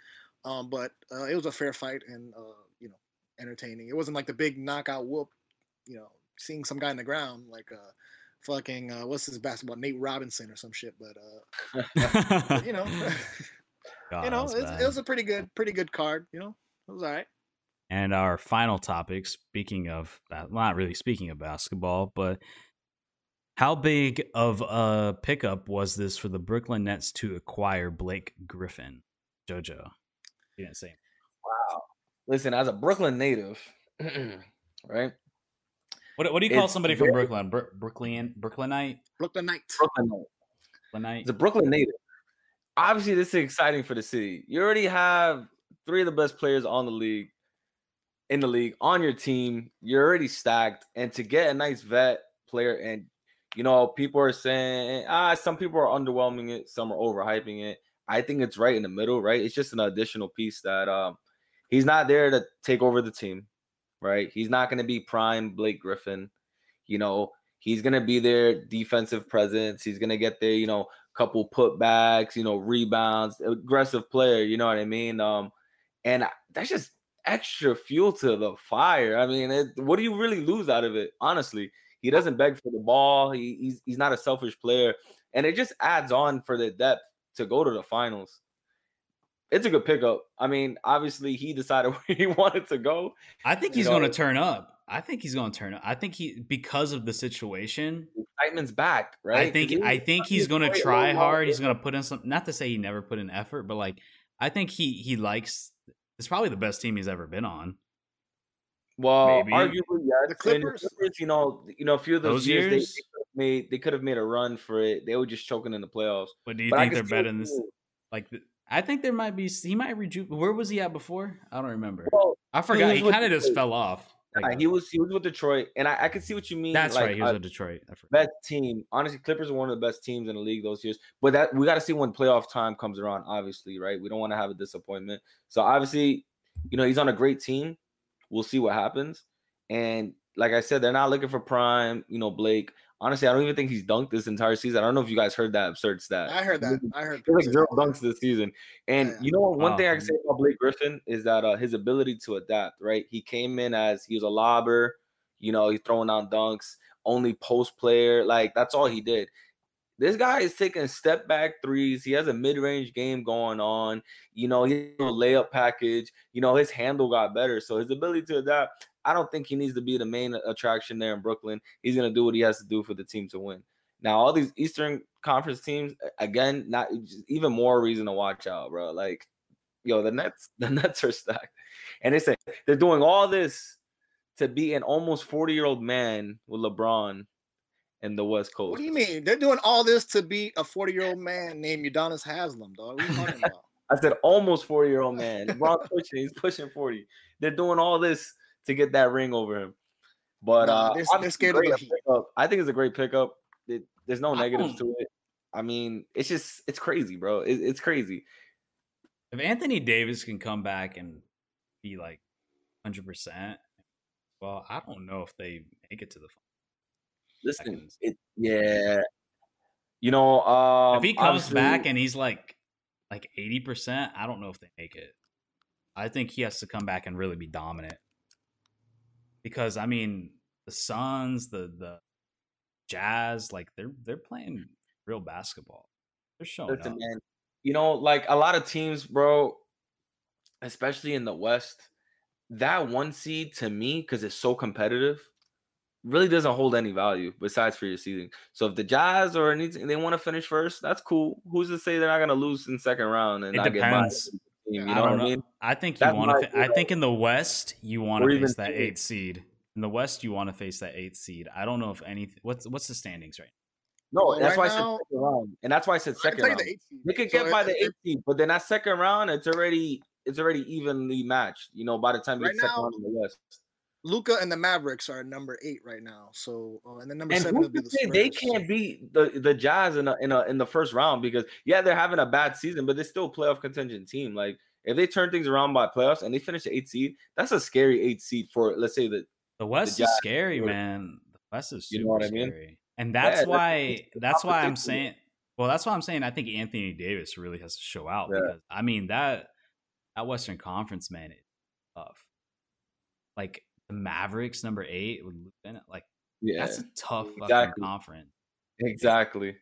um, but uh, it was a fair fight and uh, you know, entertaining. It wasn't like the big knockout whoop, you know, seeing some guy in the ground like uh, fucking uh, what's his basketball Nate Robinson or some shit. But uh, you know, God, *laughs* *laughs* you know, it, it was a pretty good, pretty good card. You know, it was all right. And our final topic, speaking of, uh, not really speaking of basketball, but how big of a pickup was this for the Brooklyn Nets to acquire Blake Griffin? Jojo, you didn't say. Wow. Listen, as a Brooklyn native, *clears throat* right? What, what do you call it's somebody very, from Brooklyn? Bro- Brooklyn Brooklynite? Brooklynite. Brooklynite. Brooklynite. It's a Brooklyn native. Obviously, this is exciting for the city. You already have three of the best players on the league in the league on your team. You're already stacked, and to get a nice vet player and you know, people are saying, ah, some people are underwhelming it, some are overhyping it. I think it's right in the middle, right? It's just an additional piece that um he's not there to take over the team, right? He's not going to be prime Blake Griffin. You know, He's gonna be their defensive presence. He's gonna get there, you know, couple putbacks, you know, rebounds, aggressive player. You know what I mean? Um, and that's just extra fuel to the fire. I mean, it, what do you really lose out of it? Honestly, he doesn't beg for the ball. He, he's he's not a selfish player, and it just adds on for the depth to go to the finals. It's a good pickup. I mean, obviously, he decided *laughs* where he wanted to go. I think he's going to turn up. I think he's going to turn up. I think he because of the situation. Excitement's back, right? I think I think he's going to try hard. He's going to put in some. Not to say he never put in effort, but like I think he he likes. It's probably the best team he's ever been on. Well, Maybe. arguably, yeah. The Clippers, the Clippers, you know, you know, a few of those, those years, years, they, made they could have made a run for it. They were just choking in the playoffs. But do you but think they're better than this? Like, I think there might be. He might rejuve. Where was he at before? I don't remember. Well, I forgot. He, he kind of just fell off. Like, he was he was with Detroit, and I, I can see what you mean. That's like, right. He was with Detroit. Best team. Honestly, Clippers are one of the best teams in the league those years. But that we got to see when playoff time comes around. Obviously, right? We don't want to have a disappointment. So obviously, you know, he's on a great team. We'll see what happens. And like I said, they're not looking for prime. You know, Blake. Honestly, I don't even think he's dunked this entire season. I don't know if you guys heard that absurd stat. I heard that. I heard like zero dunks this season. And yeah. you know what? One oh, thing I can say about Blake Griffin is that uh, his ability to adapt. Right, he came in as he was a lobber. You know, he's throwing out dunks, only post player. Like that's all he did. This guy is taking step back threes. He has a mid range game going on. You know, he a layup package. You know, his handle got better. So his ability to adapt, I don't think he needs to be the main attraction there in Brooklyn. He's going to do what he has to do for the team to win. Now, all these Eastern Conference teams, again, not even more reason to watch out, bro. Like, yo, the Nets, *laughs* the Nets are stacked. And they say they're doing all this to be an almost 40 year old man with LeBron in the West Coast. What do you mean? They're doing all this to beat a 40 year old man named Udonis Haslem, dog. What are you talking *laughs* about? I said almost 40 year old man. LeBron pushing, he's pushing 40. They're doing all this to get that ring over him. But uh, they're, they're scared I think it's a great pickup. It, there's no negatives to it. I mean, it's just it's crazy, bro. It, it's crazy. If Anthony Davis can come back and be like 100, percent well, I don't know if they make it to the. Listen, it, yeah, you know, um, if he comes back and he's like like 80 percent, I don't know if they make it. I think he has to come back and really be dominant because I mean the Suns, the the Jazz, like they're they're playing real basketball. They're showing Listen, up. Man, you know, like a lot of teams, bro, especially in the West, that one seed to me, because it's so competitive, really doesn't hold any value besides for your seeding. So if the Jazz or anything they want to finish first, that's cool. Who's to say they're not gonna lose in second round and it depends. Get team. You know I what I mean? I think you want to. I think in the West you want to face that eighth seed. In the West, you want to face that eighth seed. I don't know if anything. What's what's the standings right? No, well, that's right why now, I said second round, and that's why I said second round. The they could get so by the eighth seed, but then that second round, it's already it's already evenly matched. You know, by the time you right get second round in the West. Luka and the Mavericks are number eight right now. So uh, and then number and seven will be the Spurs. They can't beat the, the Jazz in a, in a in the first round because yeah, they're having a bad season, but they're still a playoff contingent team. Like if they turn things around by playoffs and they finish the eighth seed, that's a scary eighth seed for let's say the the West the is scary, man. The West is super you know what I mean? scary, and that's yeah, why that's, *laughs* that's why I'm saying. Well, that's why I'm saying I think Anthony Davis really has to show out yeah. because I mean that that Western Conference man is tough. Like the Mavericks, number eight with like yeah, that's a tough exactly. conference. Exactly.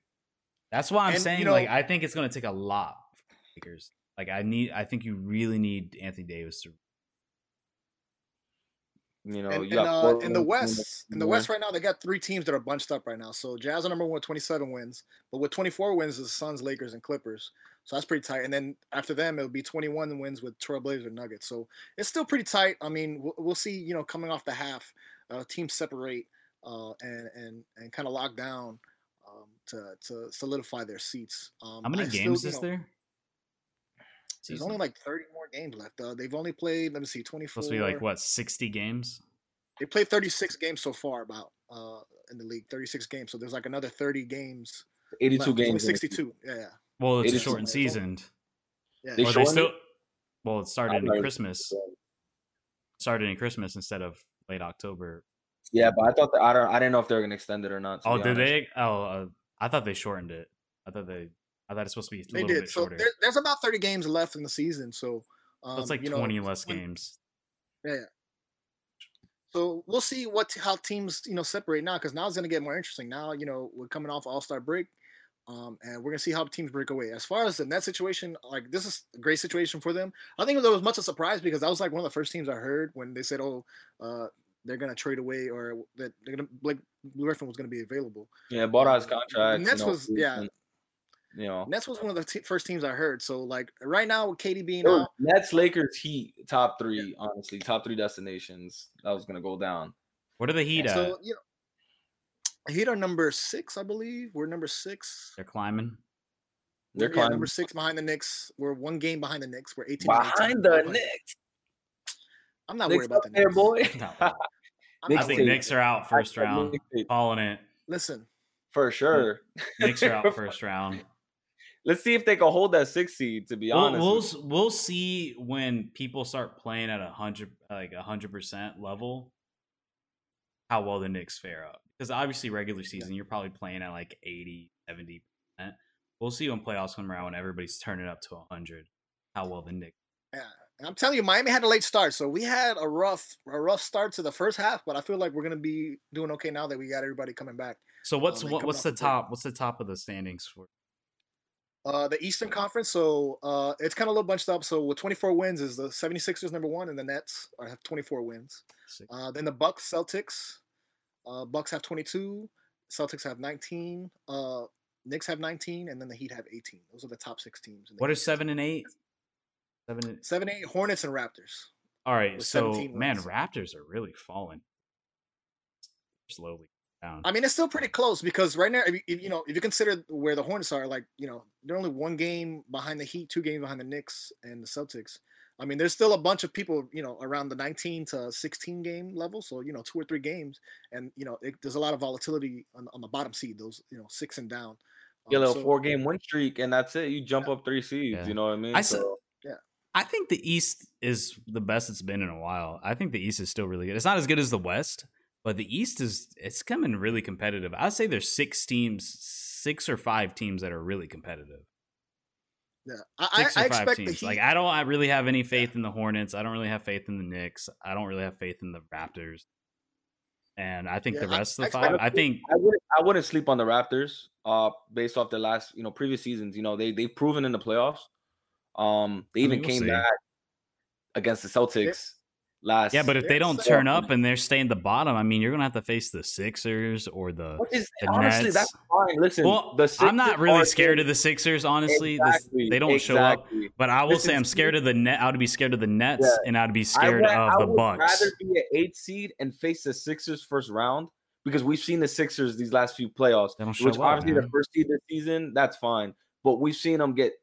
That's why I'm and, saying you know, like I think it's going to take a lot for Lakers like I need, I think you really need Anthony Davis to. You know, and, you and, uh, in the West, in the West right now, they got three teams that are bunched up right now. So Jazz are number one, 27 wins, but with 24 wins is the Suns, Lakers, and Clippers. So that's pretty tight. And then after them, it'll be 21 wins with Trailblazers and Nuggets. So it's still pretty tight. I mean, we'll, we'll see. You know, coming off the half, uh, teams separate uh, and and and kind of lock down um, to to solidify their seats. Um, How many I games still, is know, there? There's only like 30 more games left. Uh, they've only played, let me see, 24. Supposed to be like what, 60 games? They played 36 games so far, about uh, in the league, 36 games. So there's like another 30 games. 82 left. games. 62. Yeah, yeah. Well, it's a shortened season. Yeah. They, they still. Well, it started in Christmas. Started in Christmas instead of late October. Yeah, but I thought that I don't. I didn't know if they were gonna extend it or not. Oh, did honest. they? Oh, uh, I thought they shortened it. I thought they. I thought it's supposed to be a They little did. bit So shorter. there, there's about 30 games left in the season. So, um, so it's like you know, 20 less when- games. Yeah. So we'll see what how teams you know separate now because now it's going to get more interesting. Now you know we're coming off All Star break, um, and we're going to see how teams break away. As far as the net situation, like this is a great situation for them. I think there was much a surprise because that was like one of the first teams I heard when they said, "Oh, uh, they're going to trade away or that they're going to Blake Blue Griffin was going to be available." Yeah, bought out his Um, contract. Nets you know, was yeah. and, You know, Nets was one of the te- first teams I heard. So like right now with KD being it out, Nets, Lakers, Heat, top three. Honestly, top three destinations. That was gonna go down. What are the Heat at? so you know, Heat are number six, I believe. We're number six. They're climbing. They're yeah, climbing number six behind the Knicks. We're one game behind the Knicks. We're 18. and 18. behind the Behind- Knicks. I'm not Knicks worried about the up there, Knicks. boy. *laughs* No. *laughs* I'm I think tape. Knicks are out first I said round. Knicks tape. Calling it. Listen, for sure. Knicks are out *laughs* first round. Let's see if they can hold that six seed. To be We'll, honest, we'll we'll see when people start playing at a hundred like a hundred percent level how well the Knicks fare up. Because obviously regular season you're probably playing at like 80, 70 percent. We'll see when playoffs come around when everybody's turning up to hundred. How well the Knicks. yeah, and I'm telling you, Miami had a late start, so we had a rough, a rough start to the first half. But I feel like we're gonna be doing okay now that we got everybody coming back. So what's like what, what's the top? What's the top of the standings for? Uh, the Eastern Conference, so uh, it's kind of a little bunched up. So with 24 wins is the 76ers number one, and the Nets are, have 24 wins. Uh, then the Bucks, Celtics, uh, Bucks have 22, Celtics have 19, uh, Knicks have 19, and then the Heat have 18. Those are the top six teams. in the What are seven and eight? Seven. And, seven, eight, Hornets and Raptors. all right. So man, wins. Raptors are really falling slowly down. I mean, it's still pretty close because right now, if you, if, you know, if you consider where the Hornets are, like you know, they're only one game behind the Heat, two games behind the Knicks and the Celtics. I mean, there's still a bunch of people, you know, around the 19 to 16 game level. So you know, two or three games, and you know, it, there's a lot of volatility on, on the bottom seed, those you know, six and down. you. Get a Um, little so- four game win streak, and that's it. You jump up three seeds. Yeah. You know what I mean? I s- So, I think the East is the best it's been in a while. I think the East is still really good. It's not as good as the West, but the East is it's coming really competitive. I'd say there's six teams, six or five teams that are really competitive. Yeah, I, I, Six or I five expect the teams. Heat. Like I don't I really have any faith in the Hornets. I don't really have faith in the Knicks. I don't really have faith in the Raptors. And I think Yeah, the rest I of the expect- five, I think I wouldn't. I wouldn't sleep on the Raptors. Uh, based off the last, you know, previous seasons. You know, they they've proven in the playoffs. Um, they I mean, even we'll came see. back against the Celtics last. yeah, but if they don't turn up and they're staying the bottom, I mean, you're gonna have to face the Sixers or the. Is the honestly that's fine. Listen, Well, the I'm not really scared of the Sixers, honestly. This- they don't show up. But I will say I'm scared of the net. I would be scared of the Nets, Yeah. and I'd be scared would, of I the would Bucks. rather be an eight seed and face the Sixers first round because we've seen the Sixers these last few playoffs. They don't show Which up, obviously the first seed this season, that's fine. But we've seen them get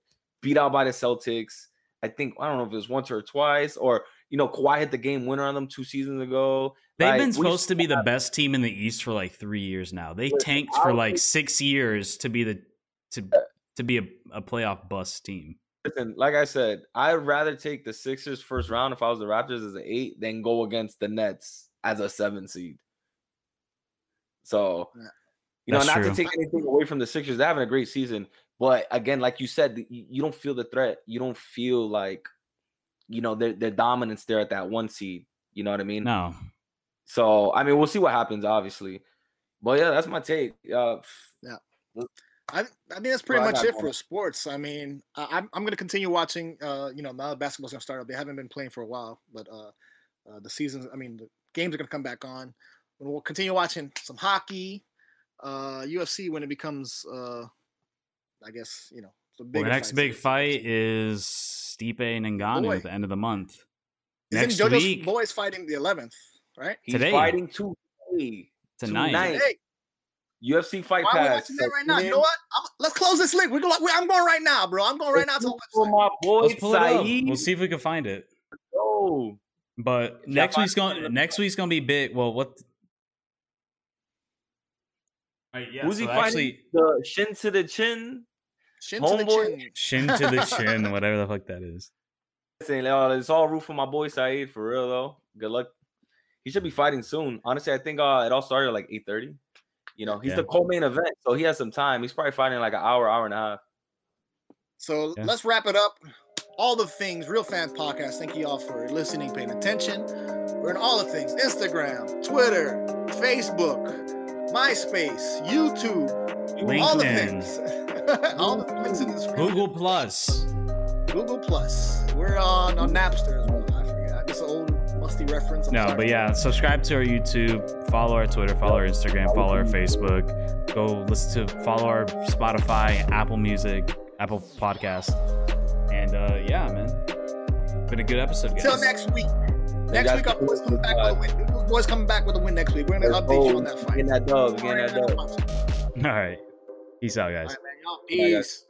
beat out by the Celtics. I think I don't know if it was once or twice, or you know, Kawhi hit the game winner on them two seasons ago. They've Like, been supposed to be the best team in the East for like three years now. They tanked for like six years to be the to to be a, a playoff bust team. Listen, like I said, I'd rather take the Sixers first round if I was the Raptors as an eight than go against the Nets as a seven seed. So, Yeah. you know, not true. to take anything away from the Sixers, they're having a great season. But again, like you said, you, you don't feel the threat. You don't feel like, you know, their their dominance there at that one seed. You know what I mean? No, So, I mean, we'll see what happens, obviously. But yeah, that's my take. Uh, yeah. I, I think that's pretty Well, much got it for sports. I mean, I, I'm I'm gonna continue watching. Uh, you know, now that basketball's gonna start up. They haven't been playing for a while, but uh, uh the seasons. I mean, the games are gonna come back on. And we'll continue watching some hockey, uh, UFC when it becomes. Uh, I guess you know the well, big. the next big fight is Stipe and Ngannou Boy. at the end of the month. Isn't next JoJo's week- boys fighting the 11th, right? he's Today. fighting today. Tonight. Tonight. Hey, UFC Fight why are we Pass. watching that right now? You know what? I'm, let's close this link. We're going. I'm going right now, bro. I'm going right now to the for website. my boy Let's pull it up. Saeed. We'll see if we can find it. Go. But If next week's going. let Next week's gonna be big. Well, what? Right, yeah, Who's so he fighting? actually The shin to the chin. Shin to the chin. shin to the chin, *laughs* whatever the fuck that is. Listen, uh, it's all root for my boy Saeed for real though. Good luck. he should be fighting soon. Honestly, I think uh, it all started at like eight thirty. You know, he's Yeah. the co-main event, so he has some time. He's probably fighting like an hour, hour and a half. So Yeah. let's wrap it up. All the things, Real Fans Podcast. Thank you all for listening, paying attention. We're in all the things Instagram, Twitter, Facebook, MySpace, YouTube, *laughs* all the things. all the links in the description. Google Plus. Google Plus. We're on, on Napster as well. I forget. This an old musty reference. I'm No, sorry. but yeah, subscribe to our YouTube, follow our Twitter, follow our Instagram, follow our Facebook. Go listen to follow our Spotify, Apple Music, Apple Podcast. And uh yeah, man. Been a good episode, guys. Till next week. Next guys, week, our boys coming back with a win. Our boys coming back with a win next week. We're gonna Let's update you on that fight. Getting that dog. getting that dub. All All right. Peace out, guys. right, man. Y'all. Bye, guys. Peace.